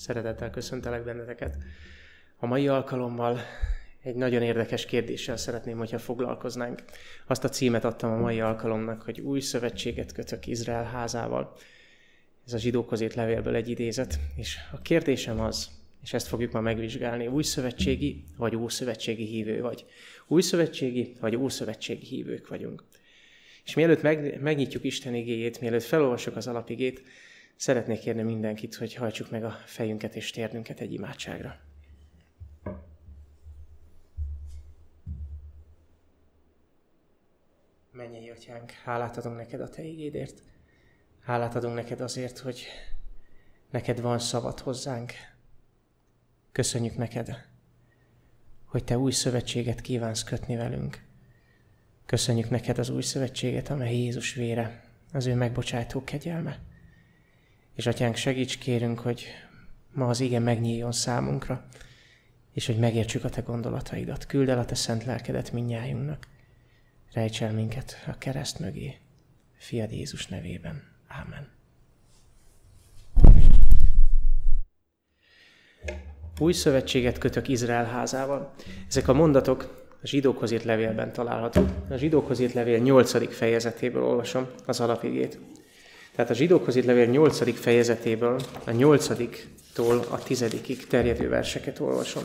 Szeretettel köszöntelek benneteket. A mai alkalommal egy nagyon érdekes kérdéssel szeretném, hogyha foglalkoznánk. Azt a címet adtam a mai alkalomnak, hogy új szövetséget kötök Izrael házával. Ez a zsidókhoz írt levélből egy idézet. És a kérdésem az, és ezt fogjuk ma megvizsgálni, új szövetségi vagy ószövetségi hívő vagy. Új szövetségi vagy ószövetségi hívők vagyunk. És mielőtt meg, megnyitjuk Isten igéjét, mielőtt felolvasok az alapigét, Szeretnék kérni mindenkit, hogy hajtsuk meg a fejünket és térnünket egy imádságra. Menjél, Atyánk, hálát adunk neked a Te igédért. Hálát adunk neked azért, hogy neked van szavad hozzánk. Köszönjük neked, hogy Te új szövetséget kívánsz kötni velünk. Köszönjük neked az új szövetséget, amely Jézus vére, az ő megbocsátó kegyelme. És atyánk, segíts kérünk, hogy ma az ige megnyíljon számunkra, és hogy megértsük a te gondolataidat. Küld el a te szent lelkedet minnyájunknak. Rejts el minket a kereszt mögé. Fiad Jézus nevében. Ámen. Új szövetséget kötök Izrael házával. Ezek a mondatok a zsidókhoz írt levélben találhatók. A zsidókhoz írt levél 8. fejezetéből olvasom az alapigét. Tehát a zsidókhoz itt levél 8. fejezetéből, a 8-tól a 10 terjedő verseket olvasom.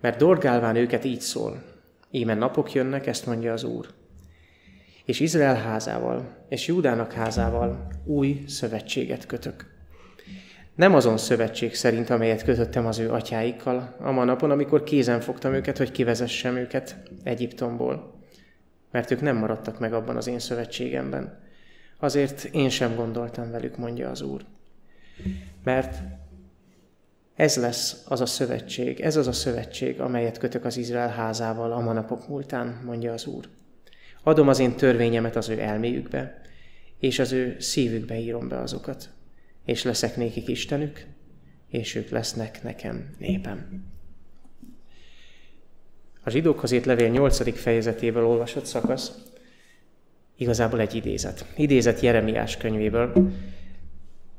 Mert dorgálván őket így szól, íme napok jönnek, ezt mondja az Úr. És Izrael házával, és Júdának házával új szövetséget kötök. Nem azon szövetség szerint, amelyet kötöttem az ő atyáikkal, a napon, amikor kézen fogtam őket, hogy kivezessem őket Egyiptomból mert ők nem maradtak meg abban az én szövetségemben. Azért én sem gondoltam velük, mondja az Úr. Mert ez lesz az a szövetség, ez az a szövetség, amelyet kötök az Izrael házával a manapok múltán, mondja az Úr. Adom az én törvényemet az ő elméjükbe, és az ő szívükbe írom be azokat, és leszek nékik Istenük, és ők lesznek nekem népem. A zsidókhoz írt levél 8. fejezetéből olvasott szakasz igazából egy idézet. Idézet Jeremiás könyvéből.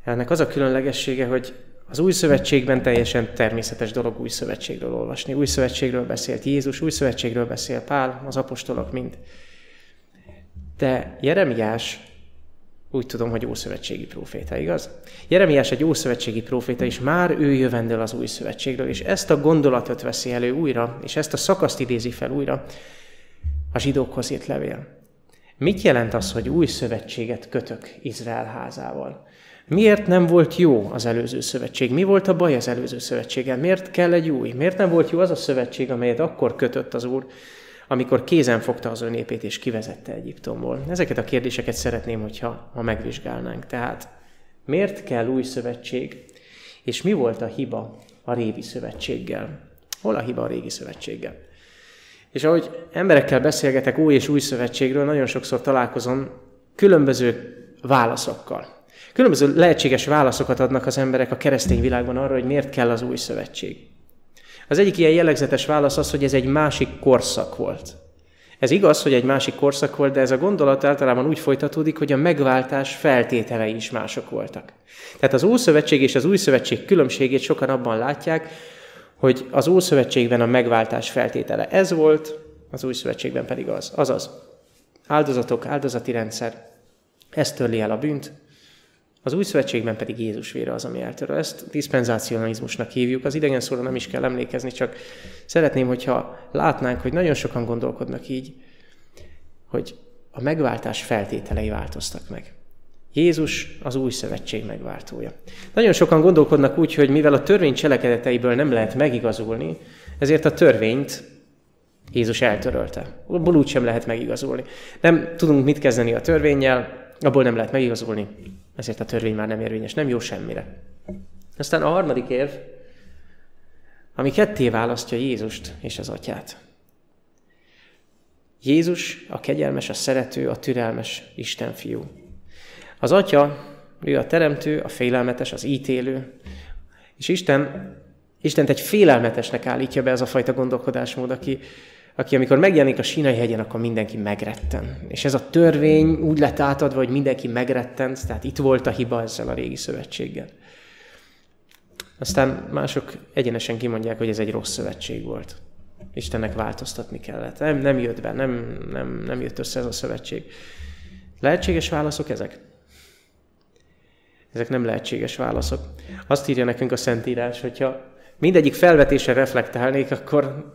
Ennek az a különlegessége, hogy az új szövetségben teljesen természetes dolog új szövetségről olvasni. Új szövetségről beszélt Jézus, új szövetségről beszél Pál, az apostolok mind. De Jeremiás úgy tudom, hogy ószövetségi próféta, igaz? Jeremiás egy ószövetségi próféta, és már ő jövendől az új szövetségről, és ezt a gondolatot veszi elő újra, és ezt a szakaszt idézi fel újra a zsidókhoz írt levél. Mit jelent az, hogy új szövetséget kötök Izrael házával? Miért nem volt jó az előző szövetség? Mi volt a baj az előző szövetséggel? Miért kell egy új? Miért nem volt jó az a szövetség, amelyet akkor kötött az Úr, amikor kézen fogta az ő népét és kivezette Egyiptomból. Ezeket a kérdéseket szeretném, hogyha ma megvizsgálnánk. Tehát miért kell új szövetség, és mi volt a hiba a régi szövetséggel? Hol a hiba a régi szövetséggel? És ahogy emberekkel beszélgetek új és új szövetségről, nagyon sokszor találkozom különböző válaszokkal. Különböző lehetséges válaszokat adnak az emberek a keresztény világban arra, hogy miért kell az új szövetség. Az egyik ilyen jellegzetes válasz az, hogy ez egy másik korszak volt. Ez igaz, hogy egy másik korszak volt, de ez a gondolat általában úgy folytatódik, hogy a megváltás feltételei is mások voltak. Tehát az Ószövetség és az Új Szövetség különbségét sokan abban látják, hogy az Ószövetségben a megváltás feltétele ez volt, az Új Szövetségben pedig az. Azaz, áldozatok, áldozati rendszer, ez törli el a bűnt, az új szövetségben pedig Jézus vére az, ami eltöröl. Ezt diszpenzácionalizmusnak hívjuk. Az idegen szóra nem is kell emlékezni, csak szeretném, hogyha látnánk, hogy nagyon sokan gondolkodnak így, hogy a megváltás feltételei változtak meg. Jézus az új szövetség megváltója. Nagyon sokan gondolkodnak úgy, hogy mivel a törvény cselekedeteiből nem lehet megigazulni, ezért a törvényt Jézus eltörölte. Abból úgy sem lehet megigazulni. Nem tudunk mit kezdeni a törvényjel, abból nem lehet megigazulni ezért a törvény már nem érvényes, nem jó semmire. Aztán a harmadik érv, ami ketté választja Jézust és az atyát. Jézus a kegyelmes, a szerető, a türelmes Isten fiú. Az atya, ő a teremtő, a félelmetes, az ítélő, és Isten, Istent egy félelmetesnek állítja be ez a fajta gondolkodásmód, aki, aki amikor megjelenik a Sinai hegyen, akkor mindenki megretten. És ez a törvény úgy lett átadva, hogy mindenki megrettent, tehát itt volt a hiba ezzel a régi szövetséggel. Aztán mások egyenesen kimondják, hogy ez egy rossz szövetség volt. Istennek változtatni kellett. Nem, nem jött be, nem, nem, nem jött össze ez a szövetség. Lehetséges válaszok ezek? Ezek nem lehetséges válaszok. Azt írja nekünk a Szentírás, hogyha mindegyik felvetésre reflektálnék, akkor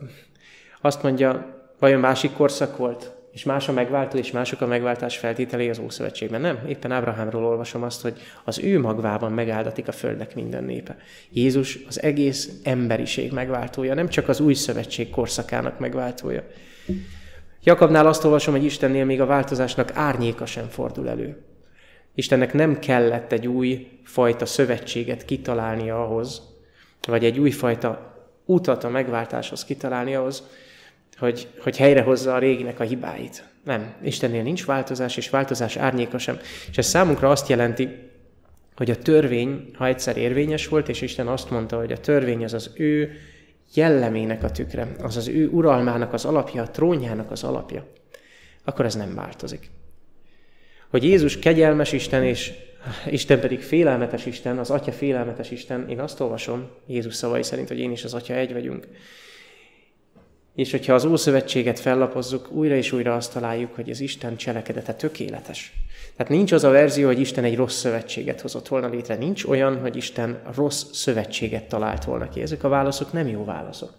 azt mondja, vajon másik korszak volt, és más a megváltó, és mások a megváltás feltételei az Ószövetségben. Nem, éppen Ábrahámról olvasom azt, hogy az ő magvában megáldatik a földnek minden népe. Jézus az egész emberiség megváltója, nem csak az új szövetség korszakának megváltója. Jakabnál azt olvasom, hogy Istennél még a változásnak árnyéka sem fordul elő. Istennek nem kellett egy új fajta szövetséget kitalálnia ahhoz, vagy egy újfajta utat a megváltáshoz kitalálni ahhoz, hogy, hogy helyrehozza a réginek a hibáit. Nem, Istennél nincs változás, és változás árnyéka sem. És ez számunkra azt jelenti, hogy a törvény, ha egyszer érvényes volt, és Isten azt mondta, hogy a törvény az az ő jellemének a tükre, az az ő uralmának az alapja, a trónjának az alapja, akkor ez nem változik. Hogy Jézus kegyelmes Isten, és Isten pedig félelmetes Isten, az Atya félelmetes Isten, én azt olvasom Jézus szavai szerint, hogy én is az Atya egy vagyunk. És hogyha az Ószövetséget fellapozzuk, újra és újra azt találjuk, hogy az Isten cselekedete tökéletes. Tehát nincs az a verzió, hogy Isten egy rossz szövetséget hozott volna létre. Nincs olyan, hogy Isten rossz szövetséget talált volna ki. Ezek a válaszok nem jó válaszok.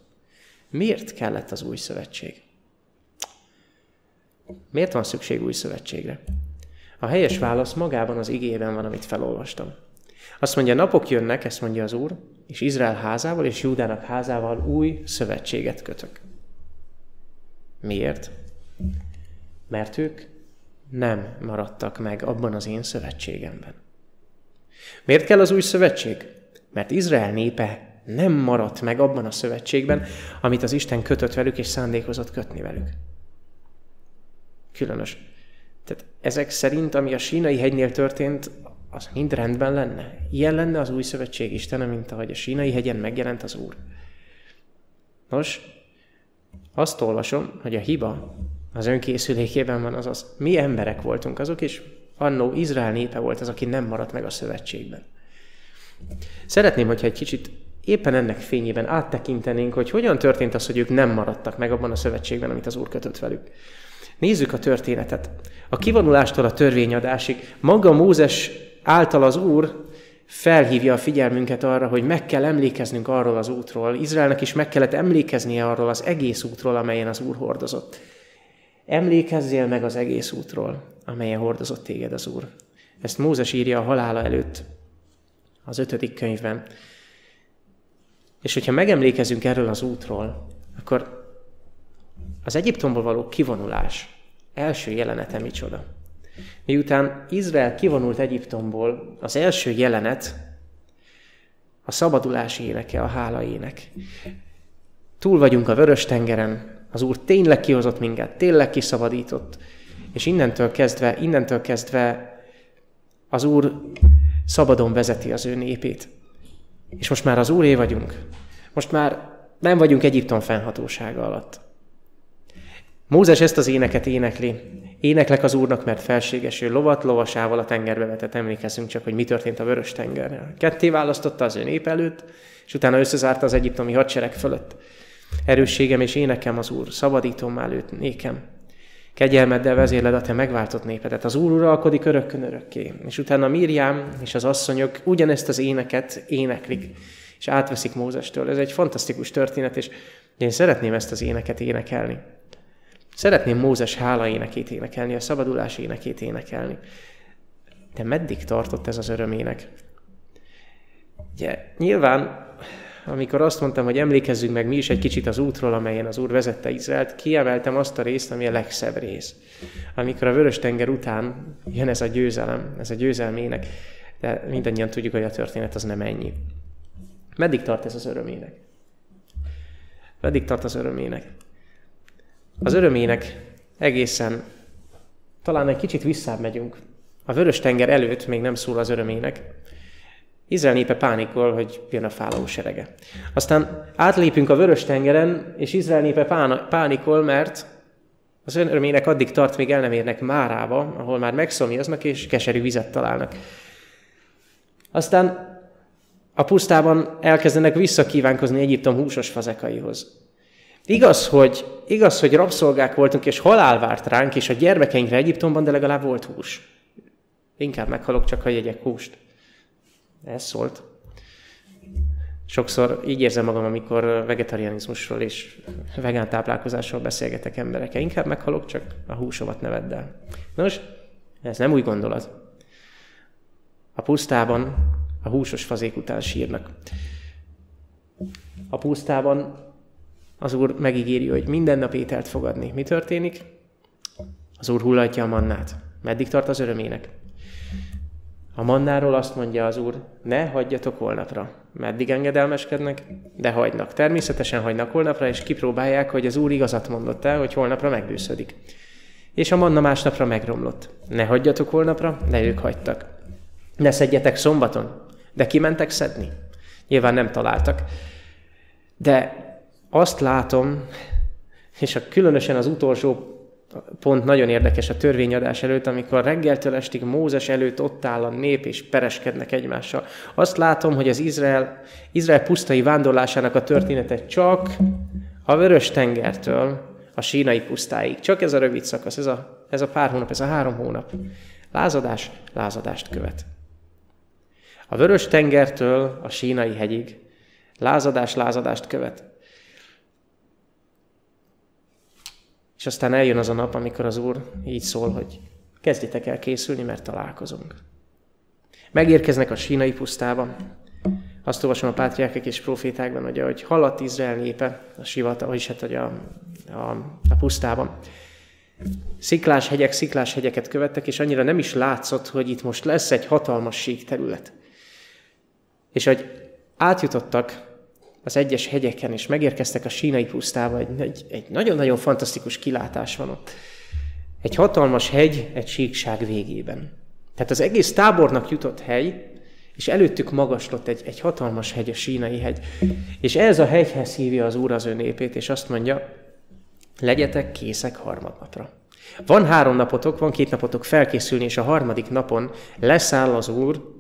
Miért kellett az új szövetség? Miért van szükség új szövetségre? A helyes válasz magában az igében van, amit felolvastam. Azt mondja, napok jönnek, ezt mondja az Úr, és Izrael házával és Júdának házával új szövetséget kötök. Miért? Mert ők nem maradtak meg abban az én szövetségemben. Miért kell az új szövetség? Mert Izrael népe nem maradt meg abban a szövetségben, amit az Isten kötött velük és szándékozott kötni velük. Különös. Tehát ezek szerint, ami a sínai hegynél történt, az mind rendben lenne. Ilyen lenne az új szövetség Istene, mint ahogy a sínai hegyen megjelent az Úr. Nos, azt olvasom, hogy a hiba az önkészülékében van, azaz mi emberek voltunk azok, és annó Izrael népe volt az, aki nem maradt meg a szövetségben. Szeretném, hogyha egy kicsit éppen ennek fényében áttekintenénk, hogy hogyan történt az, hogy ők nem maradtak meg abban a szövetségben, amit az Úr kötött velük. Nézzük a történetet. A kivonulástól a törvényadásig maga Mózes által az Úr felhívja a figyelmünket arra, hogy meg kell emlékeznünk arról az útról. Izraelnek is meg kellett emlékeznie arról az egész útról, amelyen az Úr hordozott. Emlékezzél meg az egész útról, amelyen hordozott téged az Úr. Ezt Mózes írja a halála előtt, az ötödik könyvben. És hogyha megemlékezünk erről az útról, akkor az Egyiptomból való kivonulás első jelenete micsoda? Miután Izrael kivonult Egyiptomból, az első jelenet a szabadulás éneke, a hála ének. Túl vagyunk a vörös tengeren, az Úr tényleg kihozott minket, tényleg kiszabadított, és innentől kezdve, innentől kezdve az Úr szabadon vezeti az ő népét. És most már az Úré vagyunk. Most már nem vagyunk Egyiptom fennhatósága alatt. Mózes ezt az éneket énekli. Éneklek az Úrnak, mert felséges ő lovat, lovasával a tengerbe vetett. Emlékezzünk csak, hogy mi történt a vörös tengerrel. Ketté választotta az ő nép előtt, és utána összezárta az egyiptomi hadsereg fölött. Erősségem és énekem az Úr, szabadítom őt nékem. Kegyelmeddel vezérled a te megváltott népedet. Az Úr uralkodik örökkön örökké. És utána Mírjám és az asszonyok ugyanezt az éneket éneklik, és átveszik Mózestől. Ez egy fantasztikus történet, és én szeretném ezt az éneket énekelni. Szeretném Mózes hála énekét énekelni, a szabadulás énekét énekelni. De meddig tartott ez az örömének? Ugye, nyilván, amikor azt mondtam, hogy emlékezzünk meg mi is egy kicsit az útról, amelyen az Úr vezette Izraelt, kiemeltem azt a részt, ami a legszebb rész. Amikor a Vörös-tenger után jön ez a győzelem, ez a győzelmének, de mindannyian tudjuk, hogy a történet az nem ennyi. Meddig tart ez az örömének? Meddig tart az örömének? Az örömének egészen, talán egy kicsit visszább megyünk. A Vörös tenger előtt még nem szól az örömének. Izrael népe pánikol, hogy jön a fálaó serege. Aztán átlépünk a vörös tengeren, és Izrael népe pánikol, mert az örömének addig tart, míg el nem érnek Márába, ahol már megszomjaznak és keserű vizet találnak. Aztán a pusztában elkezdenek visszakívánkozni Egyiptom húsos fazekaihoz. Igaz, hogy, igaz, hogy rabszolgák voltunk, és halál várt ránk, és a gyermekeinkre Egyiptomban, de legalább volt hús. Inkább meghalok, csak ha jegyek húst. Ez szólt. Sokszor így érzem magam, amikor vegetarianizmusról és vegán táplálkozásról beszélgetek emberekkel. Inkább meghalok, csak a húsomat ne el. Nos, ez nem új gondolat. A pusztában a húsos fazék után sírnak. A pusztában az Úr megígéri, hogy minden nap ételt fogadni. Mi történik? Az Úr hullatja a mannát. Meddig tart az örömének? A mannáról azt mondja az Úr, ne hagyjatok holnapra. Meddig engedelmeskednek? De hagynak. Természetesen hagynak holnapra, és kipróbálják, hogy az Úr igazat mondott el, hogy holnapra megbűszödik. És a manna másnapra megromlott. Ne hagyjatok holnapra, de ők hagytak. Ne szedjetek szombaton, de kimentek szedni. Nyilván nem találtak. De azt látom, és a, különösen az utolsó pont nagyon érdekes a törvényadás előtt, amikor reggeltől estig Mózes előtt ott áll a nép, és pereskednek egymással. Azt látom, hogy az Izrael, Izrael pusztai vándorlásának a története csak a vörös tengertől a sínai pusztáig. Csak ez a rövid szakasz, ez a, ez a pár hónap, ez a három hónap. Lázadás lázadást követ. A vörös tengertől a sínai hegyig lázadás lázadást követ. És aztán eljön az a nap, amikor az Úr így szól, hogy kezdjetek el készülni, mert találkozunk. Megérkeznek a sínai pusztába. Azt olvasom a pátriákek és profétákban, hogy ahogy haladt Izrael népe a sivata, vagyis hát hogy a, a, a pusztában. Sziklás hegyek, sziklás hegyeket követtek, és annyira nem is látszott, hogy itt most lesz egy hatalmas sík terület. És hogy átjutottak az egyes hegyeken, és megérkeztek a sínai pusztába, egy, egy, egy nagyon-nagyon fantasztikus kilátás van ott. Egy hatalmas hegy egy síkság végében. Tehát az egész tábornak jutott hely, és előttük magaslott egy, egy hatalmas hegy, a sínai hegy. És ez a hegyhez hívja az Úr az ő népét, és azt mondja, legyetek készek harmadnapra. Van három napotok, van két napotok felkészülni, és a harmadik napon leszáll az Úr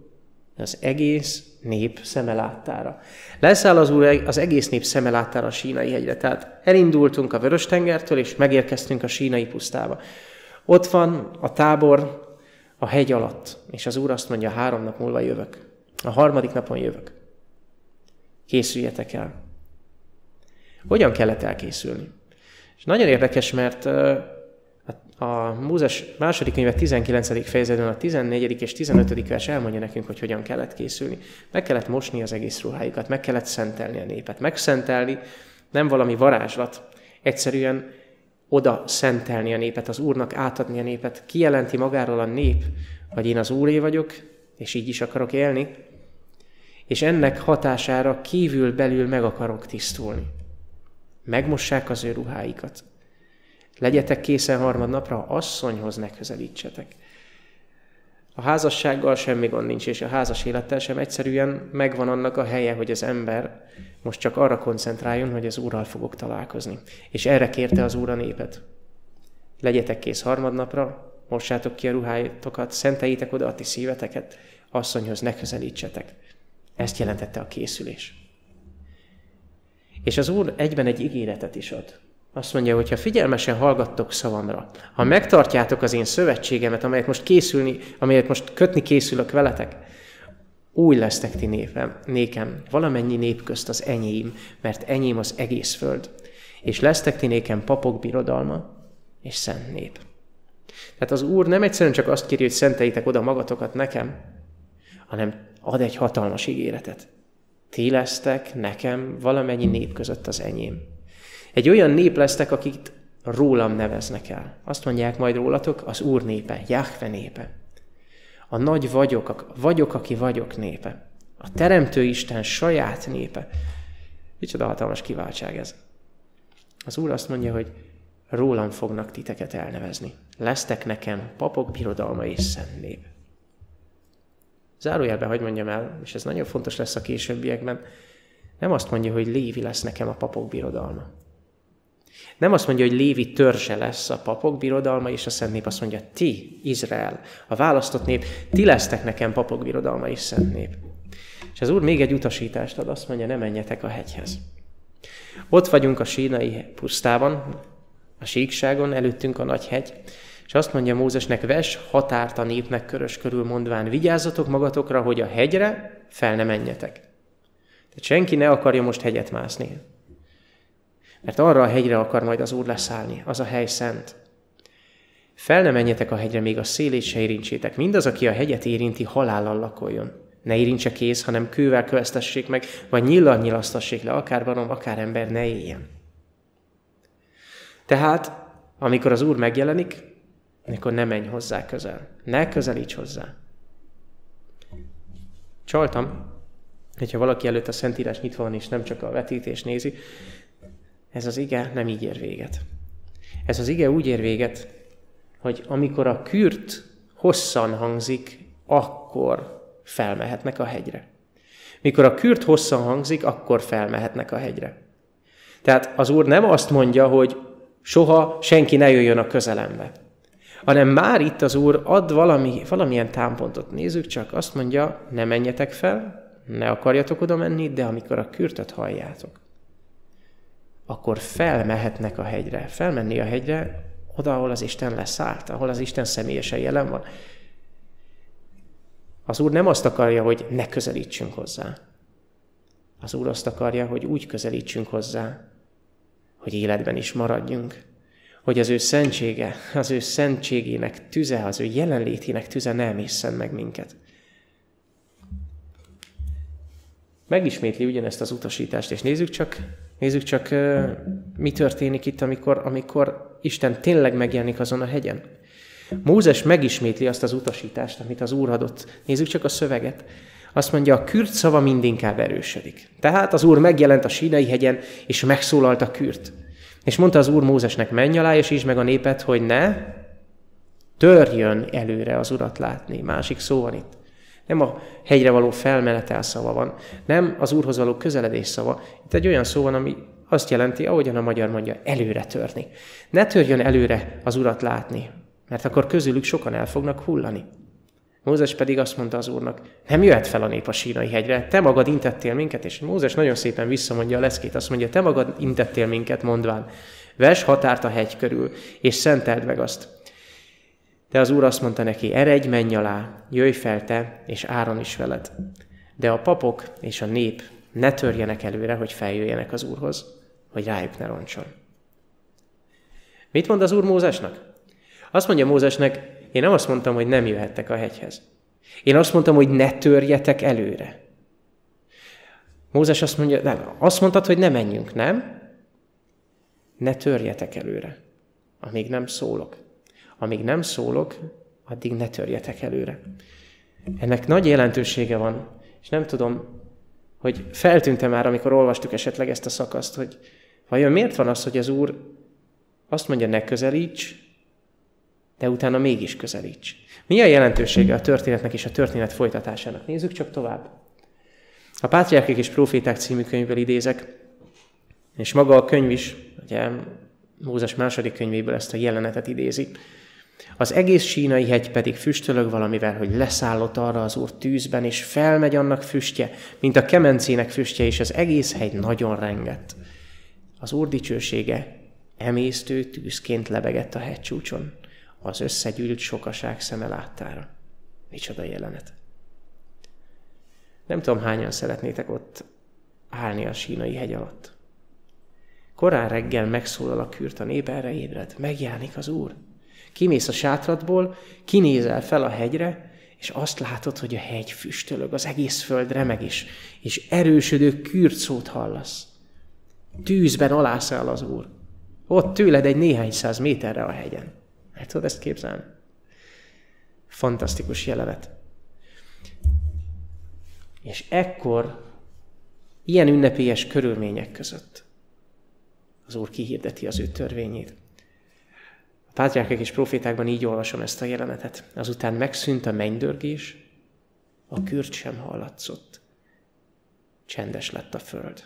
az egész nép szemeláttára. Leszáll az Úr az egész nép szemeláttára a sínai hegyre. Tehát elindultunk a Vörös-tengertől, és megérkeztünk a sínai pusztába. Ott van a tábor a hegy alatt, és az Úr azt mondja, három nap múlva jövök. A harmadik napon jövök. Készüljetek el. Hogyan kellett elkészülni? És nagyon érdekes, mert a Mózes második könyve 19. fejezetben a 14. és 15. vers elmondja nekünk, hogy hogyan kellett készülni. Meg kellett mosni az egész ruháikat, meg kellett szentelni a népet. Megszentelni nem valami varázslat, egyszerűen oda szentelni a népet, az Úrnak átadni a népet. Kijelenti magáról a nép, hogy én az Úré vagyok, és így is akarok élni, és ennek hatására kívül-belül meg akarok tisztulni. Megmossák az ő ruháikat, Legyetek készen harmadnapra, asszonyhoz ne közelítsetek. A házassággal semmi gond nincs, és a házas élettel sem egyszerűen megvan annak a helye, hogy az ember most csak arra koncentráljon, hogy az Úrral fogok találkozni. És erre kérte az Úr a népet. Legyetek kész harmadnapra, mossátok ki a ruháitokat, szenteljétek oda a ti szíveteket, asszonyhoz ne közelítsetek. Ezt jelentette a készülés. És az Úr egyben egy ígéretet is ad. Azt mondja, hogy ha figyelmesen hallgattok szavamra, ha megtartjátok az én szövetségemet, amelyet most készülni, amelyet most kötni készülök veletek, új lesztek ti népem, nékem, valamennyi nép közt az enyém, mert enyém az egész föld. És lesztek ti nékem papok birodalma és szent nép. Tehát az Úr nem egyszerűen csak azt kéri, hogy szenteljétek oda magatokat nekem, hanem ad egy hatalmas ígéretet. Ti lesztek nekem valamennyi nép között az enyém. Egy olyan nép lesztek, akit rólam neveznek el. Azt mondják majd rólatok, az Úr népe, Jahve népe. A nagy vagyok, a vagyok, aki vagyok népe. A Teremtő Isten saját népe. Micsoda hatalmas kiváltság ez. Az Úr azt mondja, hogy rólam fognak titeket elnevezni. Lesztek nekem papok birodalma és szent nép. zárójelbe hagyd mondjam el, és ez nagyon fontos lesz a későbbiekben, nem azt mondja, hogy Lévi lesz nekem a papok birodalma. Nem azt mondja, hogy Lévi törzse lesz a papok birodalma, és a Szent Nép azt mondja, ti, Izrael, a választott nép, ti lesztek nekem papok birodalma és Szent Nép. És az Úr még egy utasítást ad, azt mondja, ne menjetek a hegyhez. Ott vagyunk a sínai pusztában, a síkságon, előttünk a nagy hegy, és azt mondja Mózesnek, ves határt a népnek körös körül mondván, vigyázzatok magatokra, hogy a hegyre fel ne menjetek. Tehát senki ne akarja most hegyet mászni. Mert arra a hegyre akar majd az Úr leszállni, az a hely szent. Fel ne menjetek a hegyre, még a szélét se érintsétek. Mindaz, aki a hegyet érinti, halállal lakoljon. Ne érintse kész, hanem kővel kövesztessék meg, vagy nyillal nyilasztassék le, akár barom, akár ember, ne éljen. Tehát, amikor az Úr megjelenik, akkor ne menj hozzá közel. Ne közelíts hozzá. Csaltam, hogyha valaki előtt a Szentírás nyitva van, és nem csak a vetítés nézi, ez az ige nem így ér véget. Ez az ige úgy ér véget, hogy amikor a kürt hosszan hangzik, akkor felmehetnek a hegyre. Mikor a kürt hosszan hangzik, akkor felmehetnek a hegyre. Tehát az Úr nem azt mondja, hogy soha senki ne jöjjön a közelembe, hanem már itt az Úr ad valami, valamilyen támpontot. Nézzük csak, azt mondja, ne menjetek fel, ne akarjatok oda menni, de amikor a kürtöt halljátok, akkor felmehetnek a hegyre. Felmenni a hegyre, oda, ahol az Isten leszállt, ahol az Isten személyesen jelen van. Az Úr nem azt akarja, hogy ne közelítsünk hozzá. Az Úr azt akarja, hogy úgy közelítsünk hozzá, hogy életben is maradjunk. Hogy az ő szentsége, az ő szentségének tüze, az ő jelenlétének tüze ne emészen meg minket. Megismétli ugyanezt az utasítást, és nézzük csak, nézzük csak, mi történik itt, amikor, amikor Isten tényleg megjelenik azon a hegyen. Mózes megismétli azt az utasítást, amit az Úr adott. Nézzük csak a szöveget. Azt mondja, a kürt szava mindinkább erősödik. Tehát az Úr megjelent a sínai hegyen, és megszólalt a kürt. És mondta az Úr Mózesnek, menj alá, és is meg a népet, hogy ne törjön előre az Urat látni. Másik szó van itt. Nem a hegyre való felmenetel szava van, nem az Úrhoz való közeledés szava. Itt egy olyan szó van, ami azt jelenti, ahogyan a magyar mondja, előre törni. Ne törjön előre az Urat látni, mert akkor közülük sokan el fognak hullani. Mózes pedig azt mondta az úrnak, nem jöhet fel a nép a sínai hegyre, te magad intettél minket, és Mózes nagyon szépen visszamondja a leszkét, azt mondja, te magad intettél minket, mondván, ves határt a hegy körül, és szenteld meg azt. De az úr azt mondta neki, eredj, menj alá, jöjj fel te, és Áron is veled. De a papok és a nép ne törjenek előre, hogy feljöjjenek az úrhoz, hogy rájuk ne roncson. Mit mond az úr Mózesnak? Azt mondja Mózesnek, én nem azt mondtam, hogy nem jöhettek a hegyhez. Én azt mondtam, hogy ne törjetek előre. Mózes azt mondja, nem, azt mondtad, hogy ne menjünk, nem? Ne törjetek előre, amíg nem szólok. Amíg nem szólok, addig ne törjetek előre. Ennek nagy jelentősége van, és nem tudom, hogy feltűntem már, amikor olvastuk esetleg ezt a szakaszt, hogy vajon miért van az, hogy az Úr azt mondja, ne közelíts, de utána mégis közelíts. Mi a jelentősége a történetnek és a történet folytatásának? Nézzük csak tovább. A Pátriárkek és Proféták című könyvből idézek, és maga a könyv is, ugye Mózes második könyvéből ezt a jelenetet idézi. Az egész sínai hegy pedig füstölög valamivel, hogy leszállott arra az úr tűzben, és felmegy annak füstje, mint a kemencének füstje, és az egész hegy nagyon rengett. Az úr dicsősége emésztő tűzként lebegett a hegycsúcson az összegyűlt sokaság szeme láttára. Micsoda jelenet. Nem tudom, hányan szeretnétek ott állni a sínai hegy alatt. Korán reggel megszólal a kürt, a nép erre ébred, megjelenik az Úr. Kimész a sátradból, kinézel fel a hegyre, és azt látod, hogy a hegy füstölög, az egész föld remeg is, és erősödő kürt szót hallasz. Tűzben alászáll az Úr. Ott tőled egy néhány száz méterre a hegyen. El tudod ezt képzelni? Fantasztikus jelenet. És ekkor, ilyen ünnepélyes körülmények között az Úr kihirdeti az ő törvényét. A pátriárkák és profétákban így olvasom ezt a jelenetet. Azután megszűnt a mennydörgés, a kürt sem hallatszott. Csendes lett a föld.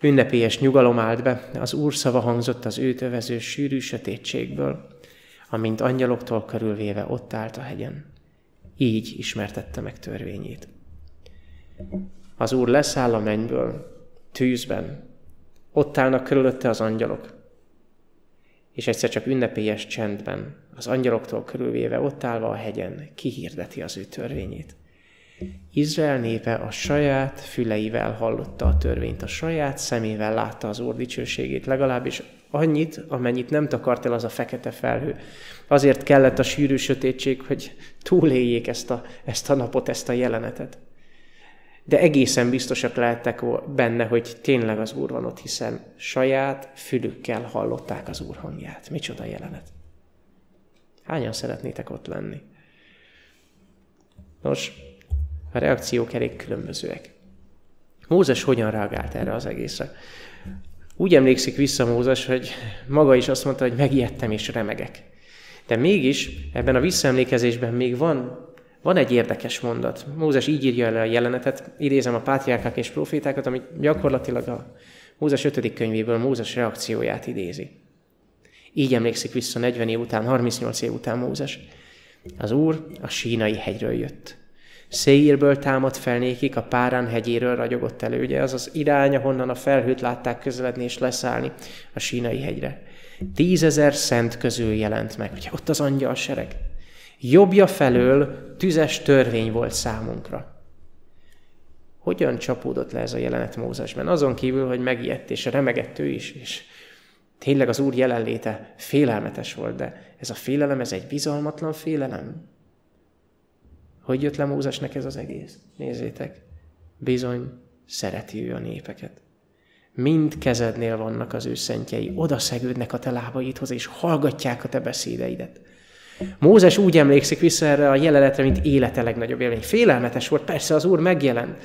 Ünnepélyes nyugalom állt be, az Úr szava hangzott az őt övező sűrű sötétségből, amint angyaloktól körülvéve ott állt a hegyen. Így ismertette meg törvényét. Az Úr leszáll a mennyből, tűzben. Ott állnak körülötte az angyalok. És egyszer csak ünnepélyes csendben, az angyaloktól körülvéve ott állva a hegyen, kihirdeti az ő törvényét. Izrael népe a saját füleivel hallotta a törvényt, a saját szemével látta az Úr dicsőségét, legalábbis annyit, amennyit nem takart el az a fekete felhő. Azért kellett a sűrű sötétség, hogy túléljék ezt a, ezt a napot, ezt a jelenetet. De egészen biztosak lehettek benne, hogy tényleg az Úr van ott, hiszen saját fülükkel hallották az Úr hangját. Micsoda jelenet. Hányan szeretnétek ott lenni? Nos, a reakciók elég különbözőek. Mózes hogyan reagált erre az egészre? Úgy emlékszik vissza Mózes, hogy maga is azt mondta, hogy megijedtem és remegek. De mégis ebben a visszaemlékezésben még van, van egy érdekes mondat. Mózes így írja le a jelenetet, idézem a pátriárkák és profétákat, ami gyakorlatilag a Mózes 5. könyvéből Mózes reakcióját idézi. Így emlékszik vissza 40 év után, 38 év után Mózes. Az Úr a sínai hegyről jött. Széírből támadt fel nékik, a Párán hegyéről ragyogott elő. Ugye az az irány, ahonnan a felhőt látták közeledni és leszállni a sínai hegyre. Tízezer szent közül jelent meg, ugye ott az angyal sereg. Jobbja felől tüzes törvény volt számunkra. Hogyan csapódott le ez a jelenet Mózesben? Azon kívül, hogy megijedt és remegett ő is, és tényleg az Úr jelenléte félelmetes volt, de ez a félelem, ez egy bizalmatlan félelem. Hogy jött le Mózesnek ez az egész? Nézzétek, bizony szereti ő a népeket. Mind kezednél vannak az ő szentjei, oda szegődnek a te lábaidhoz, és hallgatják a te beszédeidet. Mózes úgy emlékszik vissza erre a jelenetre, mint élete legnagyobb élmény. Félelmetes volt, persze az Úr megjelent.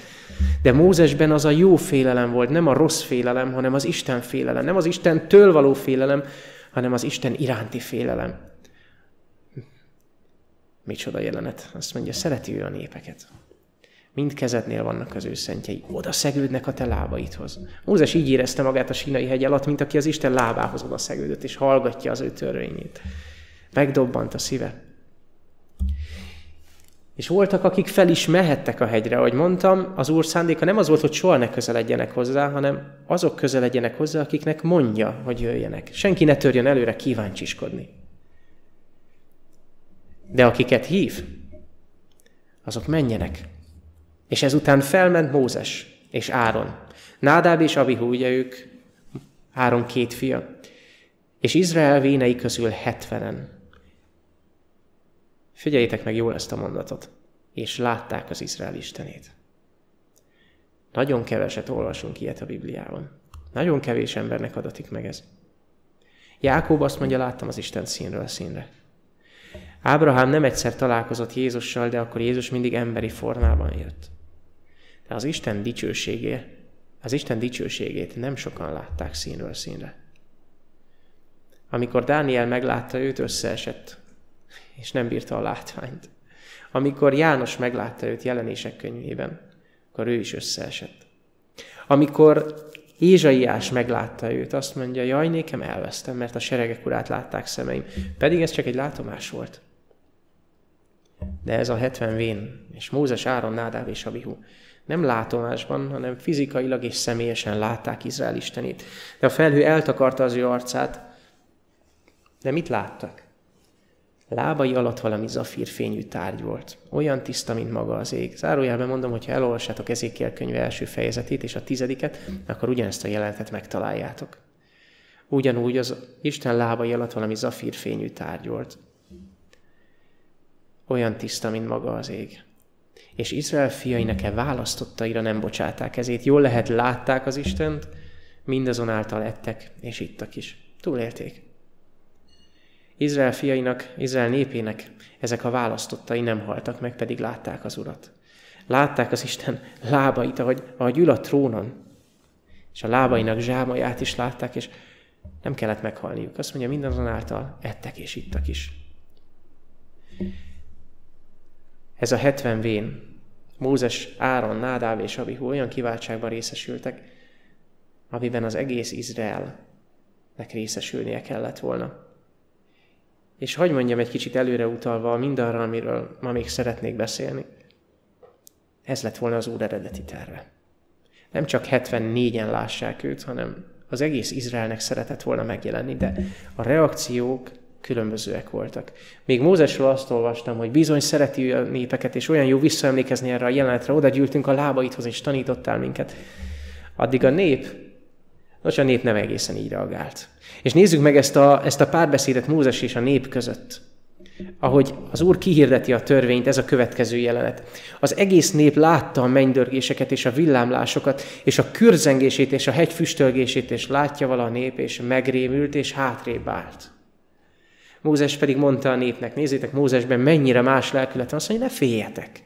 De Mózesben az a jó félelem volt, nem a rossz félelem, hanem az Isten félelem. Nem az Isten től való félelem, hanem az Isten iránti félelem. Micsoda jelenet. Azt mondja, szereti ő a népeket. Mind kezednél vannak az ő szentjei. Oda szegődnek a te lábaidhoz. Mózes így érezte magát a sínai hegy alatt, mint aki az Isten lábához oda szegődött, és hallgatja az ő törvényét. Megdobbant a szíve. És voltak, akik fel is mehettek a hegyre. Ahogy mondtam, az Úr szándéka nem az volt, hogy soha ne közeledjenek hozzá, hanem azok közeledjenek hozzá, akiknek mondja, hogy jöjjenek. Senki ne törjön előre kíváncsiskodni. De akiket hív, azok menjenek. És ezután felment Mózes és Áron. Nádáb és Abihu, ugye ők Áron két fia. És Izrael vénei közül hetvenen. Figyeljétek meg jól ezt a mondatot. És látták az Izrael Istenét. Nagyon keveset olvasunk ilyet a Bibliában. Nagyon kevés embernek adatik meg ez. Jákob azt mondja, láttam az Isten színről színre. Ábrahám nem egyszer találkozott Jézussal, de akkor Jézus mindig emberi formában jött. De az Isten dicsőségé, az Isten dicsőségét nem sokan látták színről színre. Amikor Dániel meglátta őt, összeesett, és nem bírta a látványt. Amikor János meglátta őt jelenések könyvében, akkor ő is összeesett. Amikor Ézsaiás meglátta őt, azt mondja, jaj, nékem elvesztem, mert a seregek urát látták szemeim. Pedig ez csak egy látomás volt. De ez a 70 vén, és Mózes, Áron, Nádáv és Abihu nem látomásban, hanem fizikailag és személyesen látták Izrael Istenét. De a felhő eltakarta az ő arcát. De mit láttak? Lábai alatt valami zafírfényű tárgy volt. Olyan tiszta, mint maga az ég. Zárójelben mondom, hogy ha elolvassátok Ezékiel könyve első fejezetét és a tizediket, akkor ugyanezt a jelenetet megtaláljátok. Ugyanúgy az Isten lábai alatt valami zafírfényű tárgy volt olyan tiszta, mint maga az ég. És Izrael fiainak e választottaira nem bocsáták ezét. Jól lehet, látták az Istent, mindazonáltal ettek, és ittak is. Túlélték. Izrael fiainak, Izrael népének ezek a választottai nem haltak meg, pedig látták az Urat. Látták az Isten lábait, ahogy, ahogy ül a trónon, és a lábainak zsámaját is látták, és nem kellett meghalniuk. Azt mondja, mindazonáltal ettek és ittak is. ez a 70 vén, Mózes, Áron, Nádáv és Abihu olyan kiváltságban részesültek, amiben az egész Izraelnek részesülnie kellett volna. És hagyd mondjam egy kicsit előre utalva mindarra, amiről ma még szeretnék beszélni. Ez lett volna az Úr eredeti terve. Nem csak 74-en lássák őt, hanem az egész Izraelnek szeretett volna megjelenni, de a reakciók különbözőek voltak. Még Mózesről azt olvastam, hogy bizony szereti a népeket, és olyan jó visszaemlékezni erre a jelenetre, oda gyűltünk a lábaithoz, és tanítottál minket. Addig a nép, nos a nép nem egészen így reagált. És nézzük meg ezt a, ezt a párbeszédet Mózes és a nép között. Ahogy az Úr kihirdeti a törvényt, ez a következő jelenet. Az egész nép látta a mennydörgéseket és a villámlásokat, és a kürzengését és a hegy füstölgését, és látja vala a nép, és megrémült, és hátrébb állt. Mózes pedig mondta a népnek, nézzétek Mózesben mennyire más lelkület van, azt mondja, ne féljetek.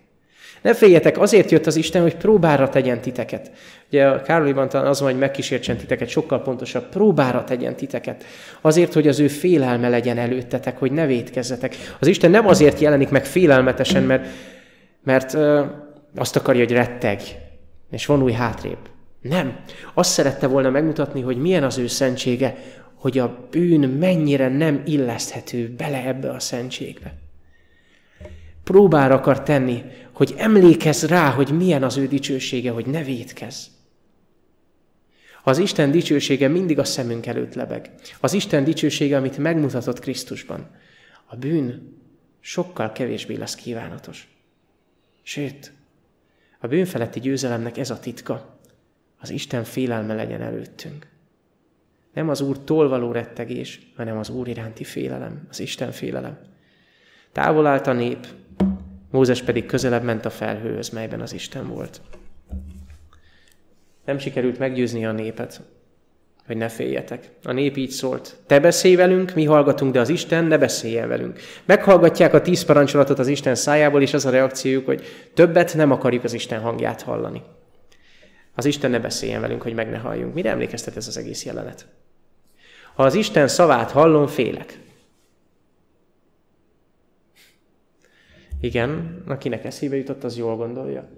Ne féljetek, azért jött az Isten, hogy próbára tegyen titeket. Ugye a Károliban talán az van, hogy megkísértsen titeket, sokkal pontosabb, próbára tegyen titeket. Azért, hogy az ő félelme legyen előttetek, hogy ne védkezzetek. Az Isten nem azért jelenik meg félelmetesen, mert, mert ö, azt akarja, hogy retteg, és vonulj hátrébb. Nem. Azt szerette volna megmutatni, hogy milyen az ő szentsége, hogy a bűn mennyire nem illeszthető bele ebbe a szentségbe. Próbára akar tenni, hogy emlékezz rá, hogy milyen az ő dicsősége, hogy ne védkezz. Az Isten dicsősége mindig a szemünk előtt lebeg. Az Isten dicsősége, amit megmutatott Krisztusban. A bűn sokkal kevésbé lesz kívánatos. Sőt, a bűnfeletti győzelemnek ez a titka. Az Isten félelme legyen előttünk. Nem az Úrtól való rettegés, hanem az Úr iránti félelem, az Isten félelem. Távol állt a nép, Mózes pedig közelebb ment a felhőhöz, melyben az Isten volt. Nem sikerült meggyőzni a népet, hogy ne féljetek. A nép így szólt, te beszélj velünk, mi hallgatunk, de az Isten ne beszéljen velünk. Meghallgatják a tíz parancsolatot az Isten szájából, és az a reakciójuk, hogy többet nem akarjuk az Isten hangját hallani. Az Isten ne beszéljen velünk, hogy meg ne halljunk. Mire emlékeztet ez az egész jelenet? Ha az Isten szavát hallom, félek. Igen, akinek eszébe jutott, az jól gondolja.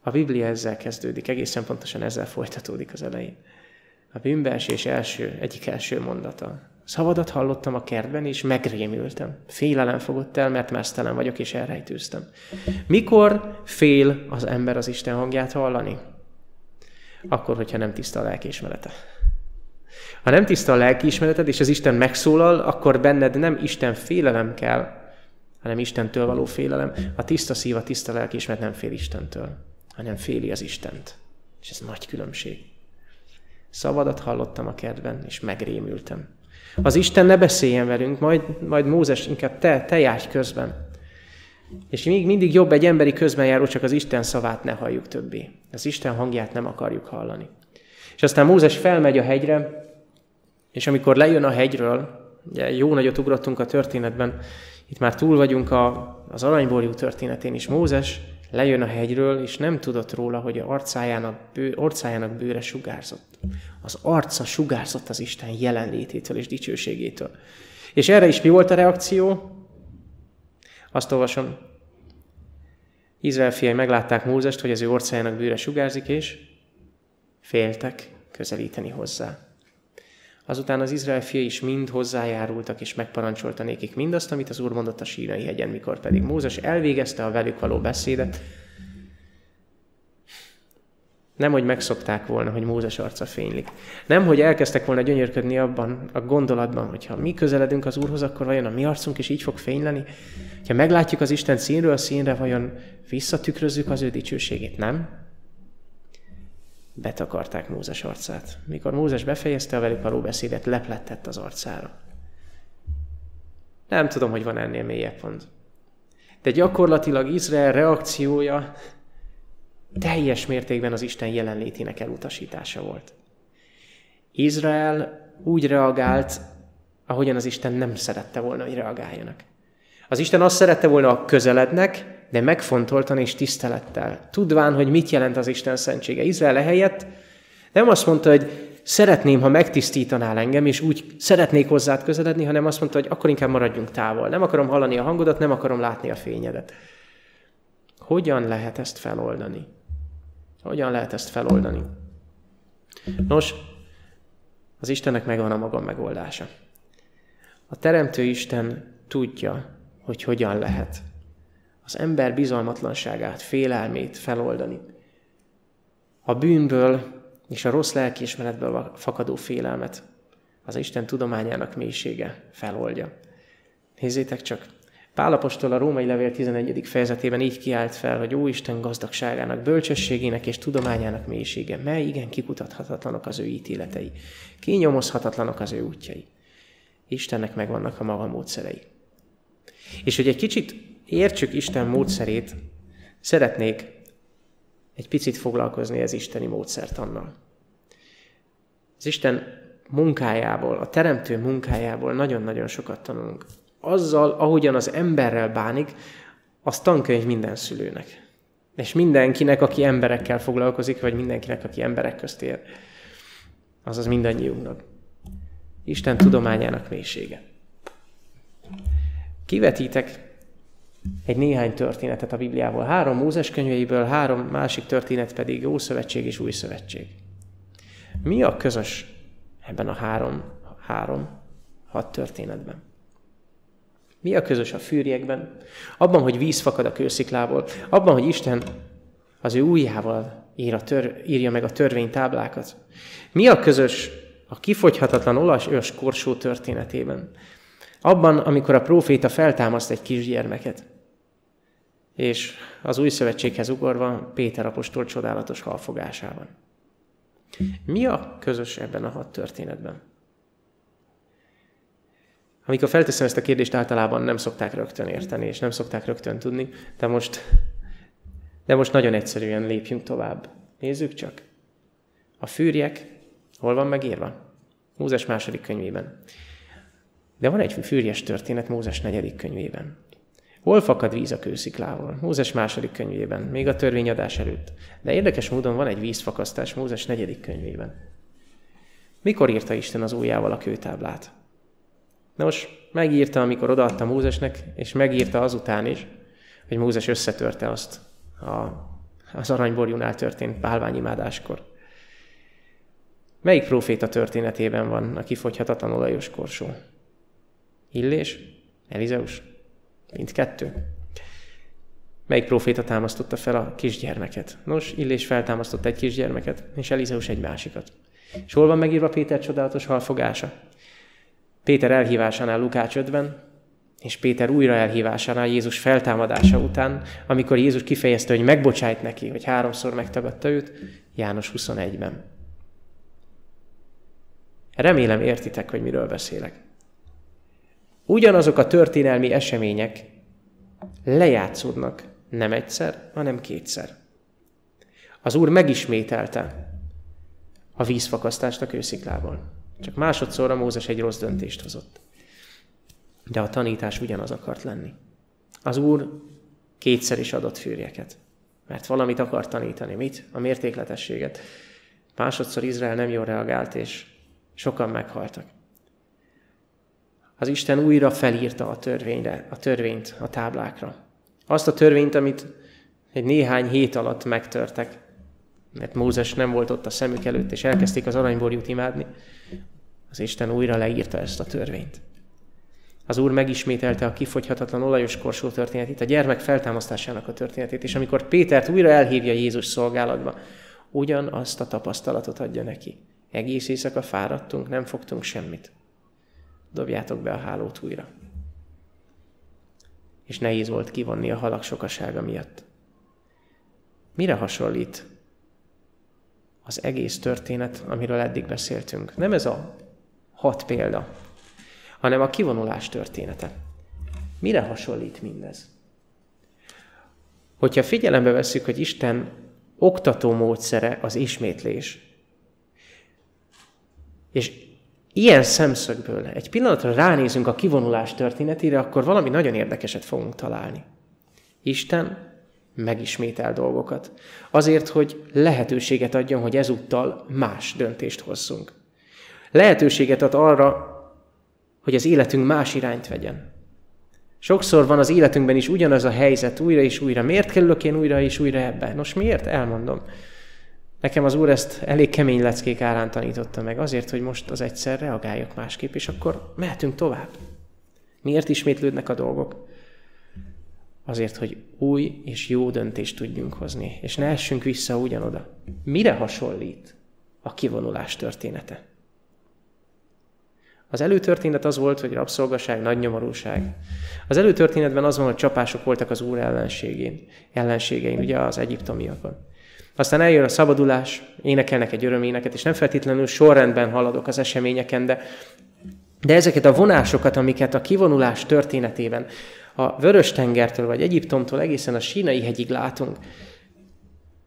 A Biblia ezzel kezdődik, egészen pontosan ezzel folytatódik az elején. A bűnbeesés első, egyik első mondata. Szavadat hallottam a kertben, és megrémültem. Félelem fogott el, mert mesztelen vagyok, és elrejtőztem. Mikor fél az ember az Isten hangját hallani? Akkor, hogyha nem tiszta a lelkiismerete. Ha nem tiszta a lelkiismereted, és az Isten megszólal, akkor benned nem Isten félelem kell, hanem Istentől való félelem. A tiszta szív, a tiszta lelkiismeret nem fél Istentől, hanem féli az Istent. És ez nagy különbség. Szavadat hallottam a kedven, és megrémültem. Az Isten ne beszéljen velünk, majd, majd Mózes, inkább te, te járj közben. És még mindig jobb egy emberi közben járó, csak az Isten szavát ne halljuk többé. Az Isten hangját nem akarjuk hallani. És aztán Mózes felmegy a hegyre, és amikor lejön a hegyről, ugye jó nagyot ugrottunk a történetben, itt már túl vagyunk a, az aranyborjú történetén is. Mózes lejön a hegyről, és nem tudott róla, hogy a arcájának, bő, arcájának bőre sugárzott. Az arca sugárzott az Isten jelenlététől és dicsőségétől. És erre is mi volt a reakció? Azt olvasom. Izrael fiai meglátták Mózest, hogy az ő orcájának bőre sugárzik, és féltek közelíteni hozzá. Azután az Izrael fia is mind hozzájárultak, és megparancsolta nékik mindazt, amit az Úr mondott a sínai hegyen, mikor pedig Mózes elvégezte a velük való beszédet. Nem, hogy megszokták volna, hogy Mózes arca fénylik. Nem, hogy elkezdtek volna gyönyörködni abban a gondolatban, hogy ha mi közeledünk az Úrhoz, akkor vajon a mi arcunk is így fog fényleni? Ha meglátjuk az Isten színről színre, vajon visszatükrözzük az ő dicsőségét? Nem? Betakarták Mózes arcát. Mikor Mózes befejezte a velük való beszédet, leplettett az arcára. Nem tudom, hogy van ennél mélyebb pont. De gyakorlatilag Izrael reakciója teljes mértékben az Isten jelenlétének elutasítása volt. Izrael úgy reagált, ahogyan az Isten nem szerette volna, hogy reagáljanak. Az Isten azt szerette volna, a közelednek, de megfontoltan és tisztelettel, tudván, hogy mit jelent az Isten szentsége. Izrael helyett nem azt mondta, hogy szeretném, ha megtisztítanál engem, és úgy szeretnék hozzád közeledni, hanem azt mondta, hogy akkor inkább maradjunk távol. Nem akarom hallani a hangodat, nem akarom látni a fényedet. Hogyan lehet ezt feloldani? Hogyan lehet ezt feloldani? Nos, az Istennek megvan a maga megoldása. A Teremtő Isten tudja, hogy hogyan lehet az ember bizalmatlanságát, félelmét feloldani. A bűnből és a rossz lelkiismeretből fakadó félelmet az Isten tudományának mélysége feloldja. Nézzétek csak, Pálapostól a római levél 11. fejezetében így kiállt fel, hogy Ó Isten gazdagságának, bölcsességének és tudományának mélysége, mely igen kikutathatatlanok az ő ítéletei, kinyomozhatatlanok az ő útjai. Istennek megvannak a maga módszerei. És hogy egy kicsit értsük Isten módszerét, szeretnék egy picit foglalkozni ez isteni módszertannal. Az Isten munkájából, a teremtő munkájából nagyon-nagyon sokat tanulunk. Azzal, ahogyan az emberrel bánik, az tankönyv minden szülőnek. És mindenkinek, aki emberekkel foglalkozik, vagy mindenkinek, aki emberek közt él. Azaz mindannyiunknak. Isten tudományának mélysége. Kivetítek egy néhány történetet a Bibliából. Három Mózes könyveiből, három másik történet pedig Ószövetség és Új Szövetség. Mi a közös ebben a három, három, hat történetben? Mi a közös a fűrjekben? Abban, hogy víz fakad a kősziklából, abban, hogy Isten az ő ujjával ír a tör, írja meg a törvénytáblákat. Mi a közös a kifogyhatatlan olasz korsó történetében? Abban, amikor a próféta feltámaszt egy kisgyermeket, és az új szövetséghez ugorva Péter apostol csodálatos halfogásában. Mi a közös ebben a hat történetben? Amikor felteszem ezt a kérdést, általában nem szokták rögtön érteni, és nem szokták rögtön tudni, de most, de most nagyon egyszerűen lépjünk tovább. Nézzük csak. A fűrjek hol van megírva? Mózes második könyvében. De van egy fűrjes történet Mózes negyedik könyvében. Hol fakad víz a kősziklával? Mózes második könyvében, még a törvényadás előtt. De érdekes módon van egy vízfakasztás Mózes negyedik könyvében. Mikor írta Isten az ujjával a kőtáblát? Nos, megírta, amikor odaadta Mózesnek, és megírta azután is, hogy Mózes összetörte azt a, az aranyborjunál történt bálványimádáskor. Melyik próféta történetében van a kifogyhatatlan olajos korsó? Illés? Elizeus? Mindkettő. Melyik proféta támasztotta fel a kisgyermeket? Nos, Illés feltámasztott egy kisgyermeket, és Elizeus egy másikat. És hol van megírva Péter csodálatos halfogása? Péter elhívásánál Lukács 5-ben, és Péter újra elhívásánál Jézus feltámadása után, amikor Jézus kifejezte, hogy megbocsájt neki, hogy háromszor megtagadta őt, János 21-ben. Remélem értitek, hogy miről beszélek. Ugyanazok a történelmi események lejátszódnak nem egyszer, hanem kétszer. Az Úr megismételte a vízfakasztást a kősziklával. Csak másodszorra Mózes egy rossz döntést hozott. De a tanítás ugyanaz akart lenni. Az Úr kétszer is adott fűrjeket, mert valamit akart tanítani. Mit? A mértékletességet. Másodszor Izrael nem jól reagált, és sokan meghaltak az Isten újra felírta a törvényre, a törvényt a táblákra. Azt a törvényt, amit egy néhány hét alatt megtörtek, mert Mózes nem volt ott a szemük előtt, és elkezdték az aranyborjút imádni, az Isten újra leírta ezt a törvényt. Az Úr megismételte a kifogyhatatlan olajos korsó történetét, a gyermek feltámasztásának a történetét, és amikor Pétert újra elhívja Jézus szolgálatba, ugyanazt a tapasztalatot adja neki. Egész éjszaka fáradtunk, nem fogtunk semmit dobjátok be a hálót újra. És nehéz volt kivonni a halak sokasága miatt. Mire hasonlít az egész történet, amiről eddig beszéltünk? Nem ez a hat példa, hanem a kivonulás története. Mire hasonlít mindez? Hogyha figyelembe vesszük, hogy Isten oktató módszere az ismétlés, és ilyen szemszögből egy pillanatra ránézünk a kivonulás történetére, akkor valami nagyon érdekeset fogunk találni. Isten megismétel dolgokat. Azért, hogy lehetőséget adjon, hogy ezúttal más döntést hozzunk. Lehetőséget ad arra, hogy az életünk más irányt vegyen. Sokszor van az életünkben is ugyanaz a helyzet újra és újra. Miért kerülök én újra és újra ebbe? Nos, miért? Elmondom. Nekem az Úr ezt elég kemény leckék árán tanította meg, azért, hogy most az egyszer reagáljak másképp, és akkor mehetünk tovább. Miért ismétlődnek a dolgok? Azért, hogy új és jó döntést tudjunk hozni, és ne essünk vissza ugyanoda. Mire hasonlít a kivonulás története? Az előtörténet az volt, hogy rabszolgaság, nagy nyomorúság. Az előtörténetben az van, hogy csapások voltak az Úr ellenségén, ellenségein, ugye az egyiptomiakon. Aztán eljön a szabadulás, énekelnek egy öröméneket, és nem feltétlenül sorrendben haladok az eseményeken, de, de ezeket a vonásokat, amiket a kivonulás történetében a Vörös-tengertől vagy Egyiptomtól egészen a Sínai hegyig látunk,